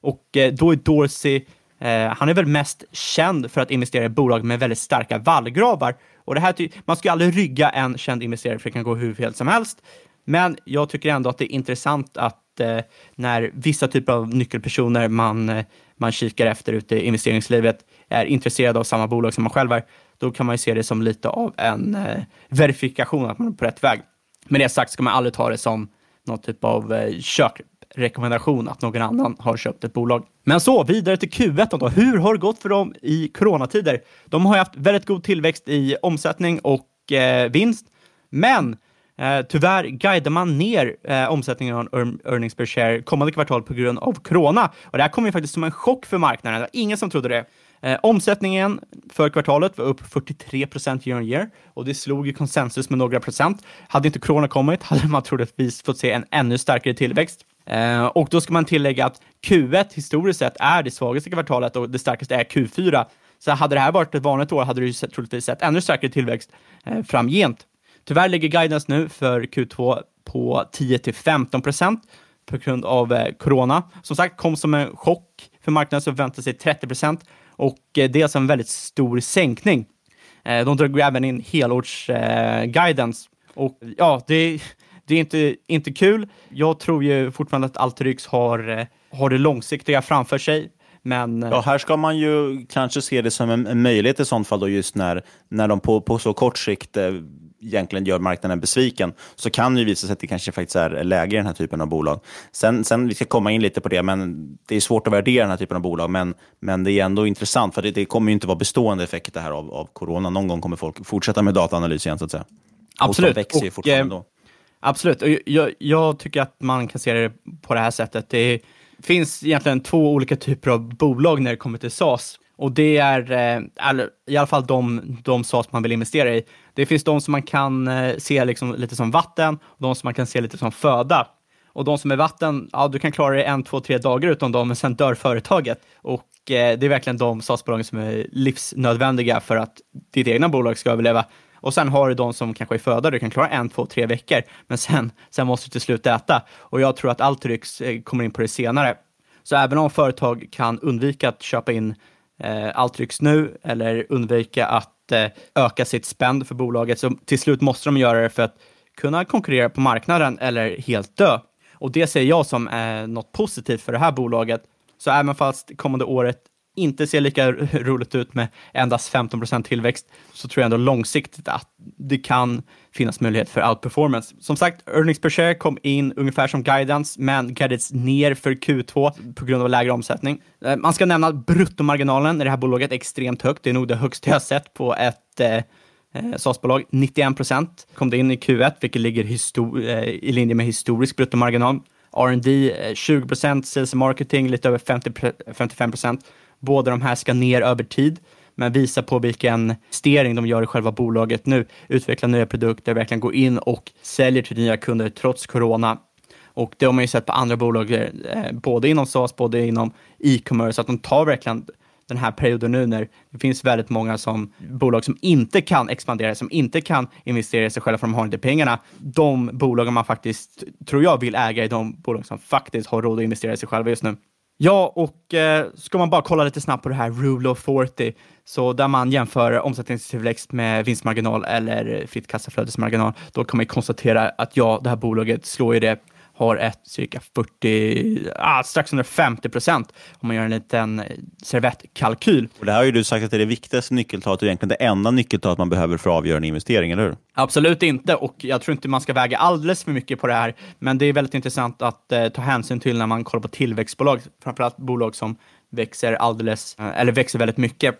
Och eh, då är Dorsey, eh, han är väl mest känd för att investera i bolag med väldigt starka vallgravar. Och det här, man ska ju aldrig rygga en känd investerare för det kan gå hur fel som helst. Men jag tycker ändå att det är intressant att eh, när vissa typer av nyckelpersoner man, eh, man kikar efter ute i investeringslivet är intresserad av samma bolag som man själv är, då kan man ju se det som lite av en eh, verifikation att man är på rätt väg. Med det sagt ska man aldrig ta det som någon typ av eh, köprekommendation att någon annan har köpt ett bolag. Men så, vidare till Q1 då. Hur har det gått för dem i coronatider? De har ju haft väldigt god tillväxt i omsättning och eh, vinst, men Eh, tyvärr guidar man ner eh, omsättningen av earnings per share kommande kvartal på grund av corona. Och det här kom ju faktiskt som en chock för marknaden. Det var ingen som trodde det. Eh, omsättningen för kvartalet var upp 43 procent year on year och det slog ju konsensus med några procent. Hade inte corona kommit hade man troligtvis fått se en ännu starkare tillväxt. Eh, och då ska man tillägga att Q1 historiskt sett är det svagaste kvartalet och det starkaste är Q4. Så hade det här varit ett vanligt år hade du troligtvis sett ännu starkare tillväxt eh, framgent. Tyvärr ligger guidance nu för Q2 på 10 till 15 procent på grund av eh, corona. Som sagt, kom som en chock för marknaden som förväntade sig 30 procent och eh, det är alltså en väldigt stor sänkning. Eh, de drog även in helårsguidance eh, och ja, det, det är inte, inte kul. Jag tror ju fortfarande att Alteryx har, eh, har det långsiktiga framför sig. Men, eh, ja, här ska man ju kanske se det som en, en möjlighet i sånt fall då just när, när de på, på så kort sikt eh, egentligen gör marknaden besviken, så kan det ju visa sig att det kanske faktiskt är läge i den här typen av bolag. Sen, sen vi ska komma in lite på det, men det är svårt att värdera den här typen av bolag, men, men det är ändå intressant, för det, det kommer ju inte vara bestående effekter här av, av corona. Någon gång kommer folk fortsätta med dataanalys igen, så att säga. Absolut. Och de växer ju fortfarande då. Absolut. Jag, jag, tycker att man kan se det på det här sättet. Det finns egentligen två olika typer av bolag när det kommer till SaaS. Och det är eh, i alla fall de, de saker man vill investera i. Det finns de som man kan eh, se liksom lite som vatten och de som man kan se lite som föda. Och de som är vatten, ja, du kan klara dig en, två, tre dagar utan dem, men sen dör företaget. Och eh, det är verkligen de SAS-bolagen som är livsnödvändiga för att ditt egna bolag ska överleva. Och sen har du de som kanske är föda, du kan klara en, två, tre veckor, men sen, sen måste du till slut äta. Och jag tror att Alteryx eh, kommer in på det senare. Så även om företag kan undvika att köpa in Eh, allt trycks nu eller undvika att eh, öka sitt spend för bolaget. Så till slut måste de göra det för att kunna konkurrera på marknaden eller helt dö. Och det ser jag som eh, något positivt för det här bolaget. Så även fast kommande året inte ser lika roligt ut med endast 15% tillväxt, så tror jag ändå långsiktigt att det kan finnas möjlighet för outperformance. Som sagt, earnings per share kom in ungefär som guidance, men guidades ner för Q2 på grund av lägre omsättning. Eh, man ska nämna att bruttomarginalen i det här bolaget är extremt högt. Det är nog det högsta jag sett på ett eh, eh SaaS-bolag. 91 procent kom det in i Q1, vilket ligger eh, i linje med historisk bruttomarginal. R&D 20 eh, procent, sales and marketing lite över 50, 55 procent Båda de här ska ner över tid, men visa på vilken stering de gör i själva bolaget nu. Utveckla nya produkter, verkligen gå in och säljer till nya kunder trots corona. Och det har man ju sett på andra bolag, eh, både inom SaaS, både inom e-commerce, att de tar verkligen den här perioden nu när det finns väldigt många som, bolag som inte kan expandera, som inte kan investera i sig själva för de har inte pengarna. De bolagen man faktiskt, tror jag, vill äga är de bolag som faktiskt har råd att investera i sig själva just nu. Ja, och eh, ska man bara kolla lite snabbt på det här Rule of 40, så där man jämför omsättningstillväxt med vinstmarginal eller fritt kassaflödesmarginal, då kan man konstatera att ja, det här bolaget slår ju det har ett cirka 40, ah, strax under 50 procent om man gör en liten servettkalkyl. Och det här har ju du sagt att det är det viktigaste nyckeltalet och egentligen det enda nyckeltalet man behöver för att avgöra en investering, eller hur? Absolut inte, och jag tror inte man ska väga alldeles för mycket på det här, men det är väldigt intressant att eh, ta hänsyn till när man kollar på tillväxtbolag, framförallt bolag som växer alldeles, eh, eller växer väldigt mycket.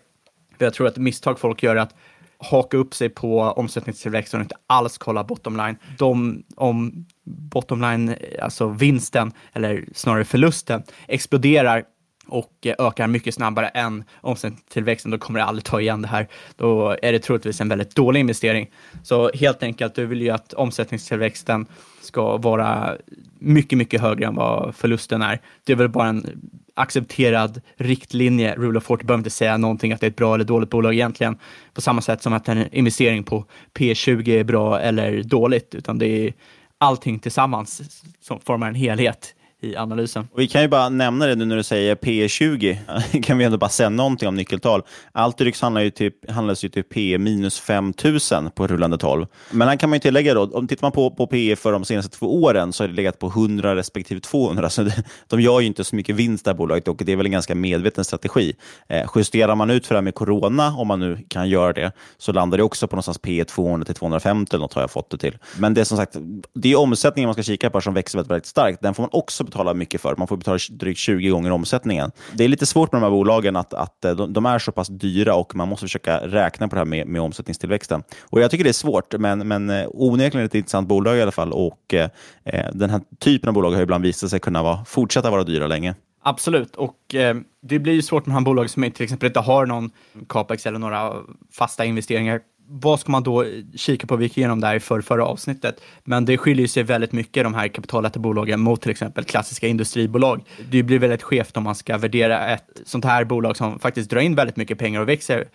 För jag tror att misstag folk gör är att haka upp sig på omsättningstillväxten och inte alls kolla bottom line. De, om bottom line, alltså vinsten, eller snarare förlusten, exploderar och ökar mycket snabbare än omsättningstillväxten, då kommer det aldrig ta igen det här. Då är det troligtvis en väldigt dålig investering. Så helt enkelt, du vill ju att omsättningstillväxten ska vara mycket, mycket högre än vad förlusten är. Det är väl bara en accepterad riktlinje. Rule of 40 behöver inte säga någonting att det är ett bra eller dåligt bolag egentligen. På samma sätt som att en investering på P20 är bra eller dåligt, utan det är allting tillsammans som formar en helhet i analysen. Och vi kan ju bara nämna det nu när du säger P 20 kan vi ändå bara säga någonting om nyckeltal. Alteryx handlar ju till, handlas ju till P minus 5000 på rullande 12. Men här kan man ju tillägga då, om tittar man på, på P för de senaste två åren så har det legat på 100 respektive 200. Så det, de gör ju inte så mycket vinst det här bolaget och det är väl en ganska medveten strategi. Eh, justerar man ut för det här med corona, om man nu kan göra det, så landar det också på någonstans P 200 till 250 något har jag fått det till. Men det är som sagt, det är omsättningen man ska kika på som växer väldigt, väldigt starkt. Den får man också betala betala mycket för. Man får betala drygt 20 gånger omsättningen. Det är lite svårt med de här bolagen att, att eh, de, de är så pass dyra och man måste försöka räkna på det här med, med omsättningstillväxten. Och Jag tycker det är svårt, men, men eh, onekligen ett intressant bolag i alla fall. Och eh, eh Den här typen av bolag har ibland visat sig kunna vara, fortsätta vara dyra länge. Absolut, och eh, det blir ju svårt med de här bolagen som till exempel inte har någon capex eller några fasta investeringar. Vad ska man då kika på? Vi gick igenom det här i för, förra avsnittet, men det skiljer sig väldigt mycket de här kapitalätta bolagen mot till exempel klassiska industribolag. Det blir väldigt skevt om man ska värdera ett sånt här bolag som faktiskt drar in väldigt mycket pengar och växer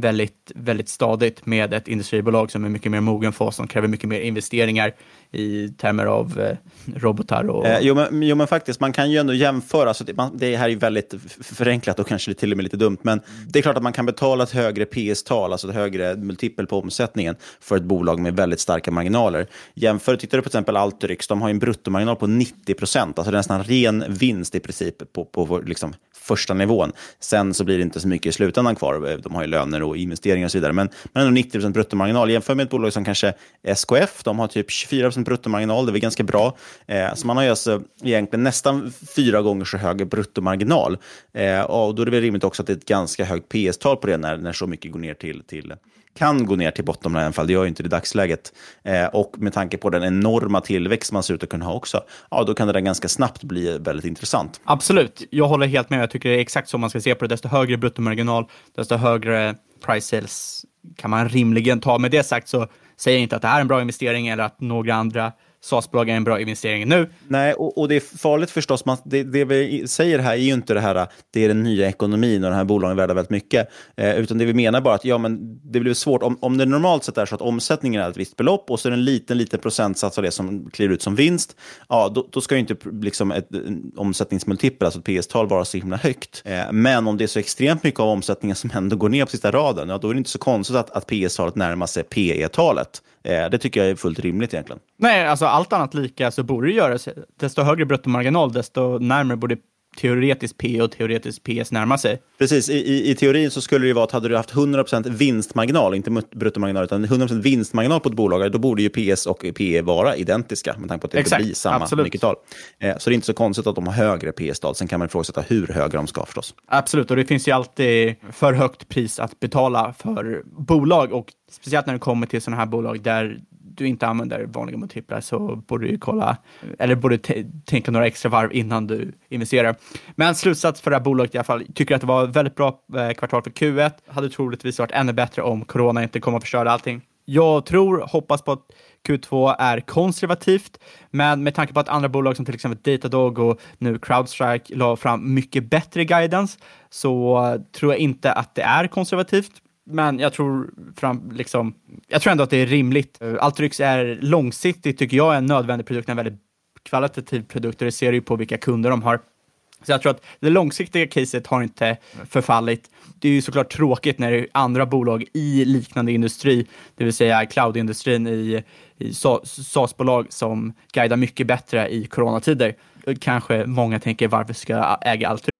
väldigt, väldigt stadigt med ett industribolag som är mycket mer mogen för oss, som kräver mycket mer investeringar i termer av eh, robotar. Och... Eh, jo, men, jo, men faktiskt, man kan ju ändå jämföra. Så det, man, det här är väldigt förenklat och kanske till och med lite dumt, men det är klart att man kan betala ett högre PS-tal, alltså ett högre multipel på omsättningen för ett bolag med väldigt starka marginaler. Jämför, tittar du på exempel Alteryx, de har en bruttomarginal på 90 procent, alltså det är nästan ren vinst i princip på, på liksom, första nivån. Sen så blir det inte så mycket i slutändan kvar. De har ju löner och investeringar och så vidare. Men, men ändå 90 bruttomarginal. Jämför med ett bolag som kanske SKF, de har typ 24 bruttomarginal. Det är väl ganska bra. Eh, så man har ju alltså egentligen nästan fyra gånger så hög bruttomarginal. Eh, och då är det väl rimligt också att det är ett ganska högt PS-tal på det när, när så mycket går ner till, till kan gå ner till botten i alla fall. Det gör ju inte det i dagsläget. Eh, och med tanke på den enorma tillväxt man ser ut att kunna ha också, ja, då kan det där ganska snabbt bli väldigt intressant. Absolut, jag håller helt med. Jag tycker det är exakt så man ska se på det. Desto högre bruttomarginal, desto högre price sales kan man rimligen ta. Med det sagt så säger jag inte att det är en bra investering eller att några andra SAS-bolag är en bra investering nu. Nej, och, och det är farligt förstås. Man, det, det, vi säger här är ju inte det här det är den nya ekonomin och de här bolagen är värda väldigt mycket. Eh, utan det vi menar bara att ja, men det blir svårt. Om, om det normalt sett är så att omsättningen är ett visst belopp och så är det en liten, liten procentsats av det som kliver ut som vinst, ja, då, då ska ju inte liksom ett omsättningsmultipel, alltså ett PS-tal, vara så himla högt. Eh, men om det är så extremt mycket av omsättningen som ändå går ner på sista raden, ja, då är det inte så konstigt att, att PS-talet närmar sig PE-talet. Eh, det tycker jag är fullt rimligt egentligen. Nej, alltså allt annat lika så borde det göras. Desto högre bruttomarginal, desto närmare borde teoretiskt P och teoretiskt PS närma sig. Precis, I, i, i, teorin så skulle det vara att hade du haft 100% vinstmarginal, inte bruttomarginal, utan 100% vinstmarginal på ett bolag, då borde ju PS och PE vara identiska med tanke på att det Exakt, blir samma absolut. nyckeltal. Eh, så det är inte så konstigt att de har högre PS-tal. Sen kan man ifrågasätta hur höga de ska förstås. Absolut, och det finns ju alltid för högt pris att betala för bolag och speciellt när det kommer till sådana här bolag där du inte använder vanliga multiplar så borde du kolla, eller borde tänka några extra varv innan du investerar. Men slutsats för det här bolaget i alla fall, tycker att det var väldigt bra eh, kvartal för Q1. Hade troligtvis varit ännu bättre om corona inte kom och förstörde allting. Jag tror, hoppas på att Q2 är konservativt, men med tanke på att andra bolag som till exempel Datadog och nu Crowdstrike la fram mycket bättre guidance så tror jag inte att det är konservativt. Men jag tror, fram, liksom, jag tror ändå att det är rimligt. Eh, Altrix är långsiktigt, tycker jag, en nödvändig produkt, en väldigt kvalitativ produkt och det ser du på vilka kunder de har. Så jag tror att det långsiktiga caset har inte förfallit. Det är ju såklart tråkigt när det är andra bolag i liknande industri, det vill säga cloudindustrin i, i SaaS-bolag som guidar mycket bättre i coronatider. Kanske många tänker varför ska jag äga Altrix?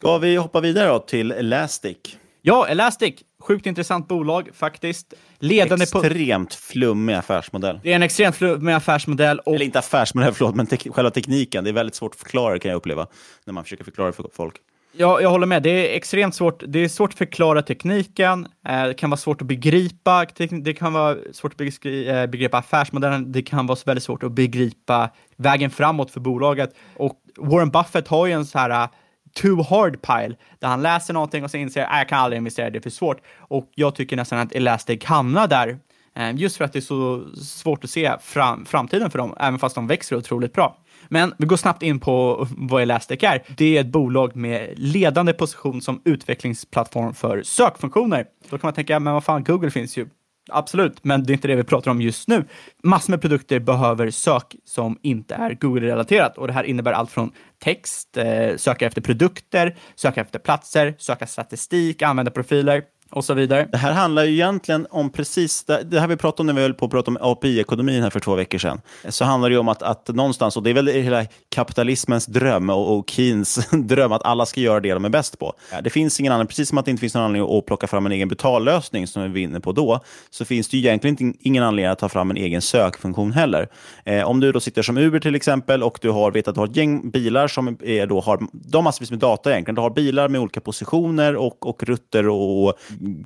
Ska vi hoppa vidare då till Elastic? Ja, Elastic. Sjukt intressant bolag faktiskt. Ledande Extremt flummig affärsmodell. Det är en extremt flummig affärsmodell. Och... Eller inte affärsmodell, förlåt, men te själva tekniken. Det är väldigt svårt att förklara kan jag uppleva, när man försöker förklara för folk. Ja, jag håller med. Det är extremt svårt. Det är svårt att förklara tekniken. Eh, det kan vara svårt att begripa. Det kan vara svårt att eh, begripa affärsmodellen. Det kan vara väldigt svårt att begripa vägen framåt för bolaget. Och Warren Buffett har ju en så här too hard pile, där han läser någonting och så inser att jag kan aldrig investera, det är för svårt. Och jag tycker nästan att Elastic hamnar där, eh, just för att det är så svårt att se fram, framtiden för dem, även fast de växer otroligt bra. Men vi går snabbt in på vad Elastic är. Det är ett bolag med ledande position som utvecklingsplattform för sökfunktioner. Då kan man tänka, men vad fan, Google finns ju. Absolut, men det är inte det vi pratar om just nu. Massor med produkter behöver sök som inte är Google-relaterat och det här innebär allt från text, eh, söka efter produkter, söka efter platser, söka statistik, använda profiler och så vidare. Det här handlar ju egentligen om precis det, det här vi pratade om när vi höll på att prata om API-ekonomin här för två veckor sedan. Så handlar det ju om att, att någonstans, och det är väl hela kapitalismens dröm och, och Keynes dröm, att alla ska göra det de är bäst på. Det finns ingen annan, precis som att det inte finns någon anledning att plocka fram en egen betallösning som vi var inne på då, så finns det ju egentligen ingen anledning att ta fram en egen sökfunktion heller. Eh, om du då sitter som Uber till exempel och du har, vet att du har ett gäng bilar som är då har, de har massvis med data egentligen. Du har bilar med olika positioner och, och rutter och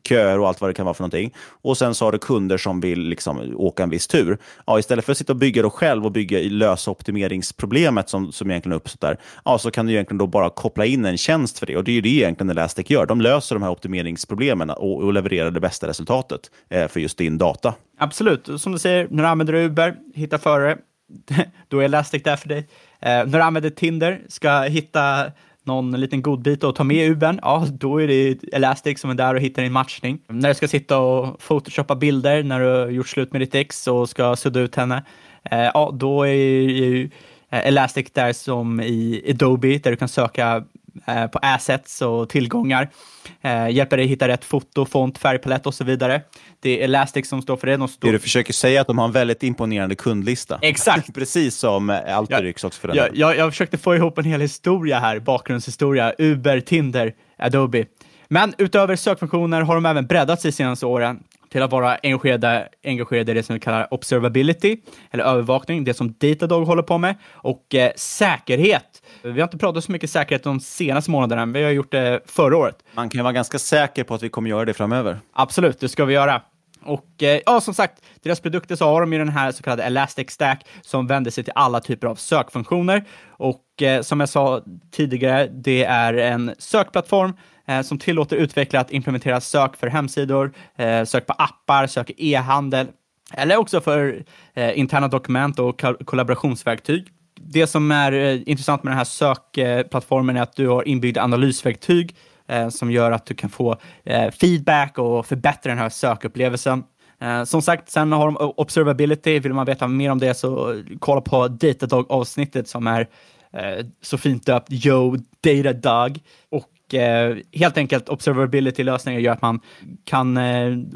köer och allt vad det kan vara för någonting. Och sen så har du kunder som vill liksom åka en viss tur. Ja, istället för att sitta och bygga det själv och bygga lösa optimeringsproblemet som, som egentligen uppstått där, ja, så kan du egentligen då bara koppla in en tjänst för det. Och det är ju det egentligen Elastic gör. De löser de här optimeringsproblemen och, och levererar det bästa resultatet eh, för just din data. Absolut. Som du säger, när du använder Uber, hitta före, då är Elastic där för dig. Eh, när du använder Tinder, ska hitta någon liten godbit och ta med Uben, Ubern, ja, då är det Elastic som är där och hittar din matchning. När du ska sitta och photoshoppa bilder när du har gjort slut med ditt ex och ska sudda ut henne, eh, ja, då är ju eh, Elastic där som i Adobe, där du kan söka på assets och tillgångar. Eh, hjälper dig hitta rätt foto, font, färgpalett och så vidare. Det är Elastic som står för det. De står... Det du försöker säga att de har en väldigt imponerande kundlista. Exakt! Precis som Alteryx också för den jag, jag, jag försökte få ihop en hel historia här, bakgrundshistoria. Uber, Tinder, Adobe. Men utöver sökfunktioner har de även breddat sig senaste åren till att vara engagerade, engagerade i det som vi kallar observability, eller övervakning, det som Datadog håller på med, och eh, säkerhet. Vi har inte pratat så mycket säkerhet de senaste månaderna, men vi har gjort det förra året. Man kan vara ganska säker på att vi kommer göra det framöver. Absolut, det ska vi göra. Och eh, ja, som sagt, deras produkter så har de ju den här så kallade Elastic Stack som vänder sig till alla typer av sökfunktioner. Och eh, som jag sa tidigare, det är en sökplattform eh, som tillåter utvecklare att implementera sök för hemsidor, eh, sök på appar, sök e-handel, eller också för interna dokument och kollaborationsverktyg. Det som är eh, intressant med den här sökplattformen är att du har inbyggda analysverktyg eh, som gör att du kan få eh, feedback och förbättra den här sökupplevelsen. som sagt, sen har de observability. Vill man veta mer om det så kolla på Datadog-avsnittet som är så fint döpt Yo Datadog. Och helt enkelt observability-lösningar gör att man kan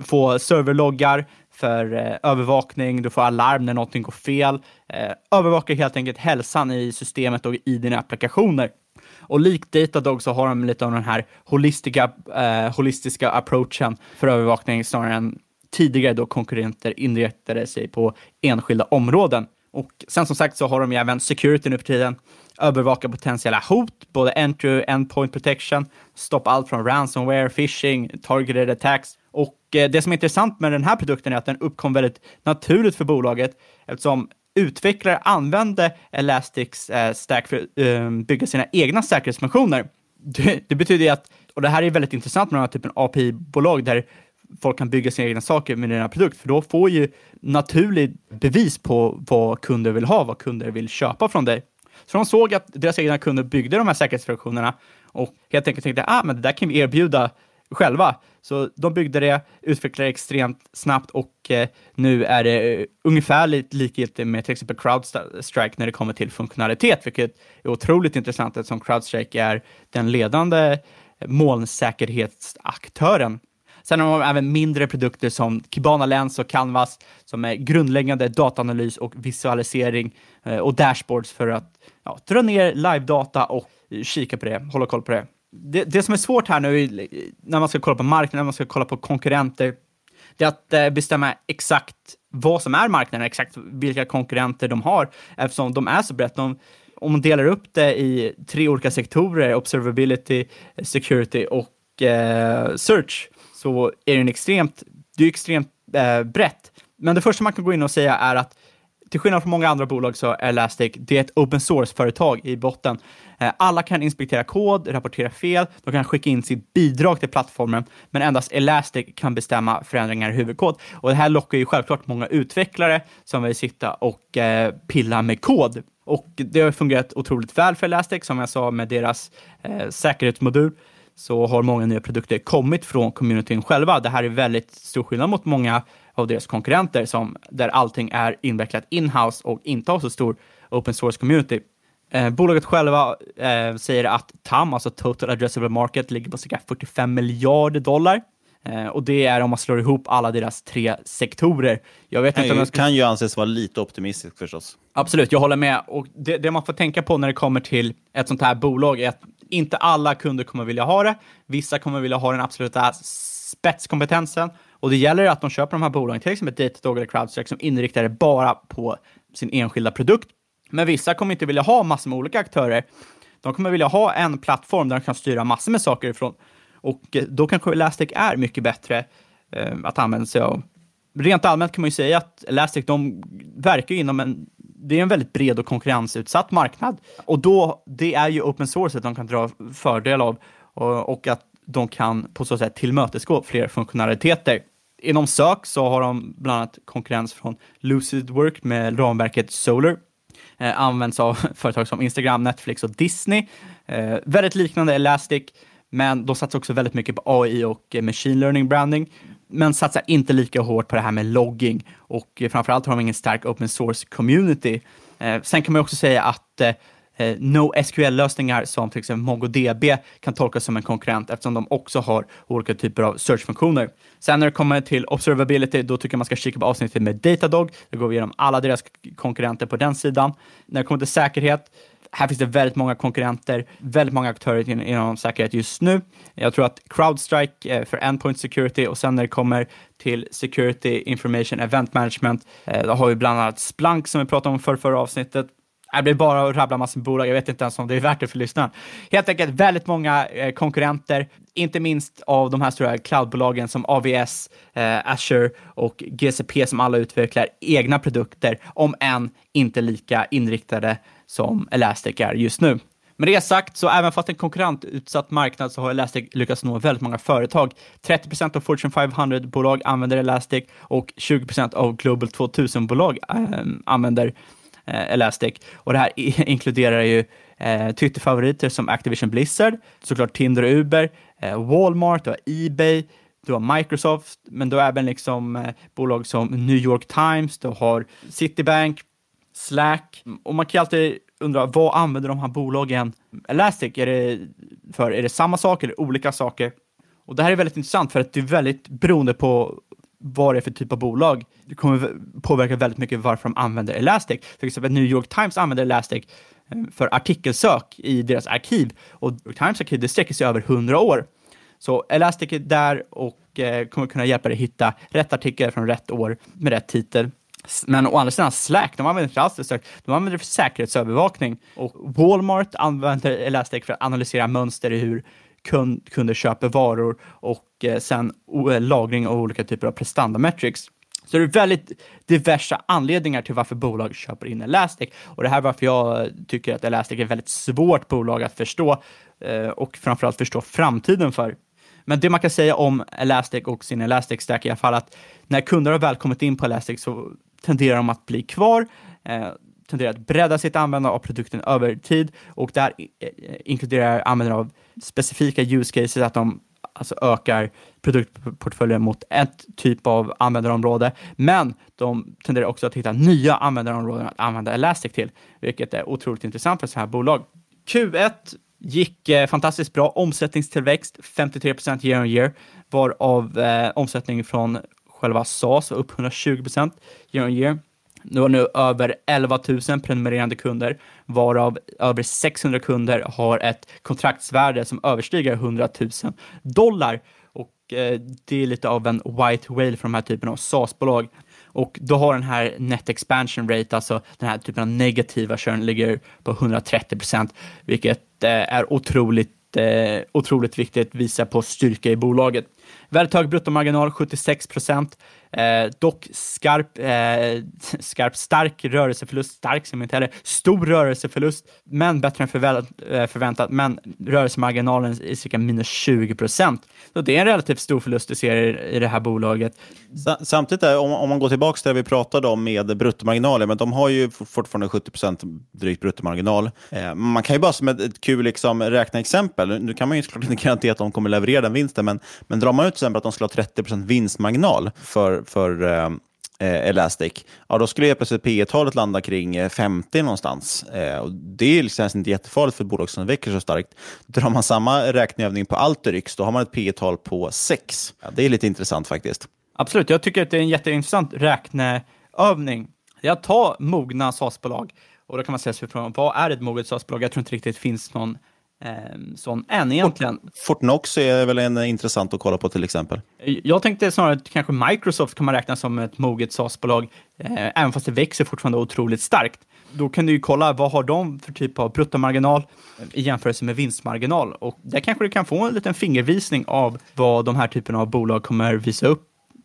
få serverloggar för eh, övervakning, du får alarm när någonting går fel. Eh, övervakar helt enkelt hälsan i systemet och i dina applikationer. Och likt Datadog så har de lite av den här holistiska, eh, holistiska approachen för övervakning snarare än tidigare då konkurrenter inriktade sig på enskilda områden. Och sen som sagt så har de ju även security nu för tiden övervaka potentiella hot, både entry och endpoint protection, stoppa allt från ransomware, phishing, targeted attacks Eh, det som är intressant med den här produkten är att den uppkom väldigt naturligt för bolaget eftersom utvecklare använde Elastics eh, Stack för att ehm, bygga sina egna säkerhetsfunktioner. Det, det betyder att, och det här är väldigt intressant med den här typen av API-bolag där folk kan bygga sina egna saker med den här produkten, för då får ju naturligt bevis på vad kunder vill ha, vad kunder vill köpa från dig. Så de såg att deras egna kunder byggde de här säkerhetsfunktionerna och helt enkelt tänkte, ah, men det där kan vi erbjuda själva. Så de byggde det, utvecklade det extremt snabbt och eh, nu är det eh, ungefär likgiltigt med till exempel Crowdstrike när det kommer till funktionalitet, vilket är otroligt intressant eftersom Crowdstrike är den ledande eh, molnsäkerhetsaktören. Sen har de även mindre produkter som Kibana Lens och Canvas som är grundläggande dataanalys och visualisering eh, och dashboards för att ja, dra ner live-data och kika på det, hålla koll på det det. Det som är svårt här nu när man ska kolla på marknaden, när man ska kolla på konkurrenter, det är att eh, bestämma exakt vad som är marknaden, exakt vilka konkurrenter de har, eftersom de är så brett. De, om man delar upp det i tre olika sektorer, observability, security och eh, search, så är det en extremt, det är extremt eh, brett. Men det första man kan gå in och säga är att till skillnad från många andra bolag så är Elastic, det är ett open source-företag i botten. Eh, alla kan inspektera kod, rapportera fel, de kan skicka in sitt bidrag till plattformen, men endast Elastic kan bestämma förändringar i huvudkod. Och det här lockar ju självklart många utvecklare som vill sitta och eh, pilla med kod. Och det har fungerat otroligt väl för Elastic, som jag sa med deras eh, säkerhetsmodul så har många nya produkter kommit från communityn själva. Det här är väldigt stor skillnad mot många av deras konkurrenter som, där allting är invecklat in-house och inte har så stor open source community. Eh, bolaget själva eh, säger att TAM, alltså Total Addressable Market, ligger på cirka 45 miljarder dollar. Eh, och det är om man slår ihop alla deras tre sektorer. Jag vet kan, inte om ju, jag ska... kan ju anses vara lite optimistiskt förstås. Absolut, jag håller med. Och det, det man får tänka på när det kommer till ett sånt här bolag är att inte alla kunder kommer vilja ha det. Vissa kommer vilja ha den absoluta spetskompetensen och det gäller att de köper de här bolagen, till exempel Datadog eller Crowdstrike, som inriktar det bara på sin enskilda produkt. Men vissa kommer inte vilja ha massor med olika aktörer. De kommer vilja ha en plattform där de kan styra massor med saker ifrån. Och eh, då kanske Elastic är mycket bättre eh, att använda sig av. Rent allmänt kan man ju säga att Elastic, de verkar inom en det är en väldigt bred och konkurrensutsatt marknad. Och då, det är ju open source att de kan dra fördel av och, och att de kan på så sätt tillmötesgå fler funktionaliteter. Inom sök så har de bland annat konkurrens från Lucid Work med ramverket Solar. Eh, används av företag som Instagram, Netflix och Disney. Eh, väldigt liknande Elastic, men de satsar också väldigt mycket på AI och eh, machine learning branding men satsar inte lika hårt på det här med logging och eh, framförallt har de ingen stark open source community. Eh, sen kan man också säga att eh, eh, NoSQL-lösningar som till exempel MongoDB kan tolkas som en konkurrent eftersom de också har olika typer av searchfunktioner. Sen när det kommer till observability, då tycker jag man ska kika på avsnittet med Datadog. Då går vi igenom alla deras konkurrenter på den sidan. När det kommer till säkerhet, här finns det väldigt många konkurrenter, väldigt många aktörer inom säkerhet just nu. Jag tror att Crowdstrike eh, för Endpoint Security och sen när det kommer till Security Information Event Management, eh, då har vi bland annat Splunk som vi pratade om för förra avsnittet. Det blir bara att rabbla massor med bolag. Jag vet inte ens om det är värt det för lyssnaren. Helt enkelt väldigt många eh, konkurrenter, inte minst av de här stora cloudbolagen som AVS, eh, Azure och GCP som alla utvecklar egna produkter, om än inte lika inriktade som Elastic är just nu. Med det sagt, så även fast en konkurrentutsatt marknad så har Elastic lyckats nå väldigt många företag. 30% av Fortune 500-bolag använder Elastic och 20% av Global 2000-bolag äh, eh, använder Eh, Elastic. Och det här inkluderar ju eh, Twitter-favoriter som Activision Blizzard, såklart Tinder och Uber, eh, Walmart och Ebay, du har Microsoft, men du har även liksom eh, bolag som New York Times, du har Citibank, Slack. Och man kan alltid undra, vad använder de här bolagen Elastic? Är det för? Är det samma sak eller olika saker? Och det här är väldigt intressant för att det är väldigt beroende på vad det är för typ av bolag. Det kommer påverka väldigt mycket varför de använder Elastic. Till exempel New York Times använder Elastic eh, för artikelsök i deras arkiv och New York Times arkiv det sträcker sig över 100 år. Så Elastic är där och eh, kommer kunna hjälpa dig hitta rätt artikel från rätt år med rätt titel. Men å andra sidan Slack, de använder inte alls det sök. De använder det för säkerhetsövervakning. Och Walmart använder Elastic för att analysera mönster i hur kund, kunder köper varor och eh, sen eh, lagring av olika typer av prestandametrics. Så det är väldigt diversa anledningar till varför bolag köper in Elastic. Och det här är varför jag tycker att Elastic är ett väldigt svårt bolag att förstå eh, och framförallt förstå framtiden för. Men det man kan säga om Elastic och sin Elastic Stack är i alla fall att när kunder har väl kommit in på Elastic så tenderar de att bli kvar, eh, tenderar att bredda sitt användande av produkten över tid och där eh, inkluderar användande av specifika use cases, att de alltså ökar produktportföljen mot ett typ av användarområde, men de tenderar också att hitta nya användarområden att använda Elastic till, vilket är otroligt intressant för så här bolag. Q1 gick eh, fantastiskt bra. Omsättningstillväxt 53 year on year, varav eh, omsättning från själva SAS var upp 120 year on year. Nu har nu över 11 000 prenumererande kunder, varav över 600 kunder har ett kontraktsvärde som överstiger 100 000 dollar. Och eh, det är lite av en white whale för de här typen av SaaS-bolag. Och då har den här net expansion rate, alltså den här typen av negativa churn, ligger på 130 procent, vilket eh, är otroligt, eh, otroligt viktigt, visar på styrka i bolaget. Väldigt hög bruttomarginal, 76 procent. Eh, dock skarp, eh, skarp, stark rörelseförlust, stark som inte heller, stor rörelseförlust, men bättre än förväntat, eh, förväntat, men rörelsemarginalen är cirka minus 20 procent. Så det är en relativt stor förlust du ser i, i det här bolaget. Samtidigt, är, om, om man går tillbaka till det vi pratade om med bruttomarginaler, men de har ju fortfarande 70% drygt bruttomarginal. Eh, man kan ju bara som ett, ett kul liksom, räkneexempel, nu kan man ju såklart inte garantera att de kommer leverera den vinsten, men, men drar man ut till exempel att de skulle ha 30% vinstmarginal för, för eh, eh, Elastic, ja, då skulle helt plötsligt P talet landa kring eh, 50 någonstans. Eh, och det är liksom inte jättefarligt för ett bolag som växer så starkt. Drar man samma räkneövning på Alteryx, då har man ett P tal på 6. Ja, det är lite intressant faktiskt. Absolut, jag tycker att det är en jätteintressant räkneövning. Jag tar mogna SaaS-bolag och då kan man säga sig från vad är ett moget SaaS-bolag? Jag tror inte riktigt det finns någon sån än egentligen. Fortnox är väl en eh, intressant att kolla på till exempel. Jag tänkte snarare att kanske Microsoft kan man räkna som ett moget SaaS-bolag, eh, även fast det växer fortfarande otroligt starkt. Då kan du ju kolla vad har de för typ av bruttomarginal i jämförelse med vinstmarginal och där kanske du kan få en liten fingervisning av vad de här typerna av bolag kommer visa upp.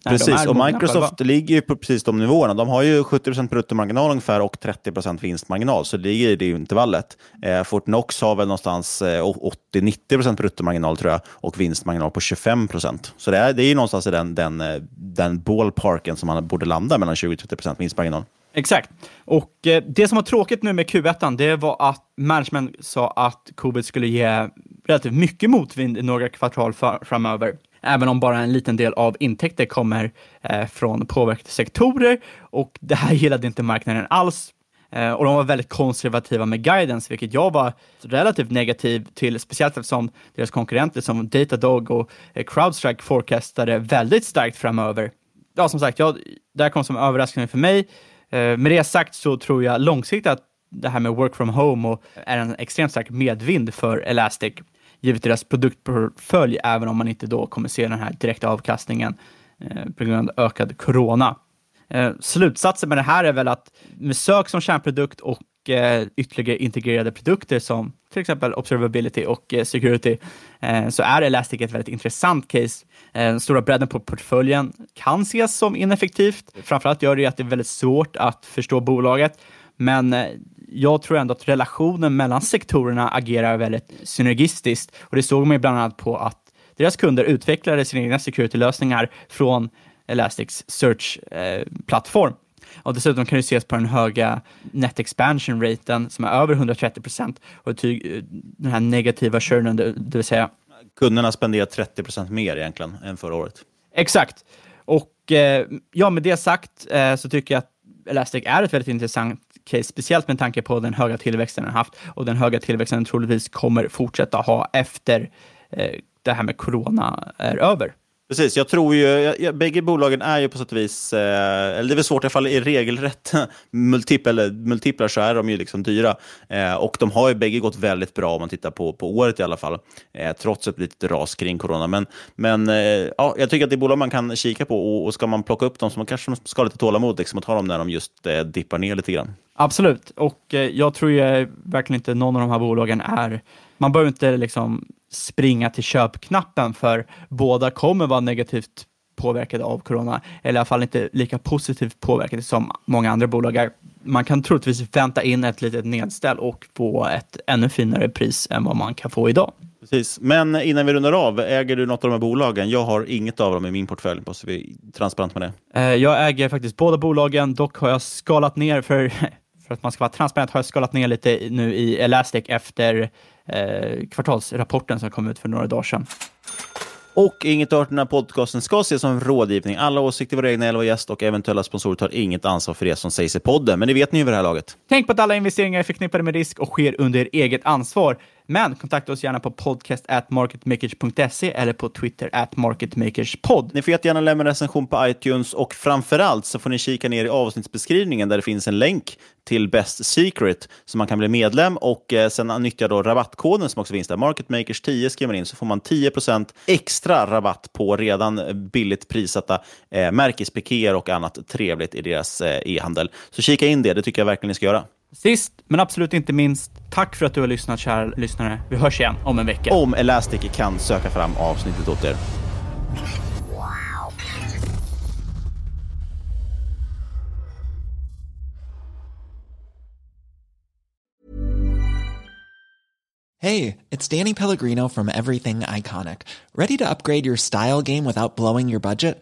Precis, och Microsoft själva. ligger ju på precis de nivåerna. De har ju 70% bruttomarginal ungefär och 30% vinstmarginal, så det ligger i det intervallet. Eh, Fortnox har väl någonstans eh, 80-90 bruttomarginal tror jag och vinstmarginal på 25% Så det är, det är ju någonstans i den, den, eh, den ballparken som man borde landa mellan 20-30 vinstmarginal. Exakt. Och eh, det som var tråkigt nu med Q1, det var att management sa att covid skulle ge relativt mycket motvind i några kvartal framöver. Även om bara en liten del av intäkter kommer eh, från påverkade sektorer och det här gillade inte marknaden alls. Eh, och de var väldigt konservativa med guidance, vilket jag var relativt negativ till, speciellt eftersom deras konkurrenter som Datadog och eh, Crowdstrike forecastade väldigt starkt framöver. Ja, som sagt, jag, det här kom som överraskning för mig. Med det sagt så tror jag långsiktigt att det här med work from home och är en extremt stark medvind för Elastic, givet deras produktportfölj, även om man inte då kommer se den här direkta avkastningen eh, på grund av ökad corona. Eh, slutsatsen med det här är väl att med sök som kärnprodukt och eh, ytterligare integrerade produkter som till exempel observability och eh, security, eh, så är Elastic ett väldigt intressant case. Eh, Den stora bredden på portföljen kan ses som ineffektivt. Framförallt gör det att det är väldigt svårt att förstå bolaget, men eh, jag tror ändå att relationen mellan sektorerna agerar väldigt synergistiskt och det såg man ju bland annat på att deras kunder utvecklade sina egna security-lösningar från Elastics search-plattform. Och dessutom kan det ses på den höga net expansion raten som är över 130 procent och ty- den här negativa churnen, det vill säga Kunderna spenderar 30% mer egentligen än förra året. Exakt. Och eh, ja, med det sagt eh, så tycker jag att Elastic är ett väldigt intressant case, speciellt med tanke på den höga tillväxten den haft och den höga tillväxten den troligtvis kommer fortsätta ha efter eh, det här med corona är över. Precis, jag tror ju, jag, jag, bägge bolagen är ju på sätt och vis, eh, eller det är väl svårt i alla fall i regelrätt multiplar, multiplar så är de ju liksom dyra. Eh, och de har ju bägge gått väldigt bra om man tittar på, på året i alla fall, eh, trots ett litet ras kring corona. Men, men eh, ja, jag tycker att det är bolag man kan kika på och, och ska man plocka upp dem så man kanske ska ha lite tålamod liksom, och ta dem när de just eh, dippar ner lite grann. Absolut, och eh, jag tror ju verkligen inte någon av de här bolagen är, man behöver inte liksom springa till köpknappen för båda kommer vara negativt påverkade av corona, eller i alla fall inte lika positivt påverkade som många andra bolag är. Man kan troligtvis vänta in ett litet nedställ och få ett ännu finare pris än vad man kan få idag. Precis. Men innan vi rundar av, äger du något av de här bolagen? Jag har inget av dem i min portfölj, så vi är transparent med det. Eh, Jag äger faktiskt båda bolagen, dock har jag skalat ner för, för att man ska vara transparent, har jag skalat ner lite nu i Elastic efter eh, kvartalsrapporten som kom ut för några dagar sedan. Och inget av den här podcasten ska ses som rådgivning. Alla åsikter, våra egna eller vår gäst och eventuella sponsorer tar inget ansvar för det som sägs i podden. Men det vet ni ju vid det här laget. Tänk på att alla investeringar är förknippade med risk och sker under eget ansvar. Men kontakta oss gärna på podcast at marketmakers.se eller på Twitter at marketmakerspod. Ni får jättegärna lämna en recension på iTunes och framförallt så får ni kika ner i avsnittsbeskrivningen där det finns en länk till Best Secret så man kan bli medlem och eh, sen nyttja då rabattkoden som också finns där. Marketmakers10 skriver man in så får man 10% extra rabatt på redan billigt prissatta eh, märkespikéer och annat trevligt i deras eh, e-handel. Så kika in det, det tycker jag verkligen ni ska göra. Sist men absolut inte minst, tack för att du har lyssnat kära lyssnare. Vi hörs igen om en vecka. Om Elastic kan söka fram avsnittet åt er. Hey, it's Danny Pellegrino from Everything Iconic. Ready to upgrade your style game without blowing your budget?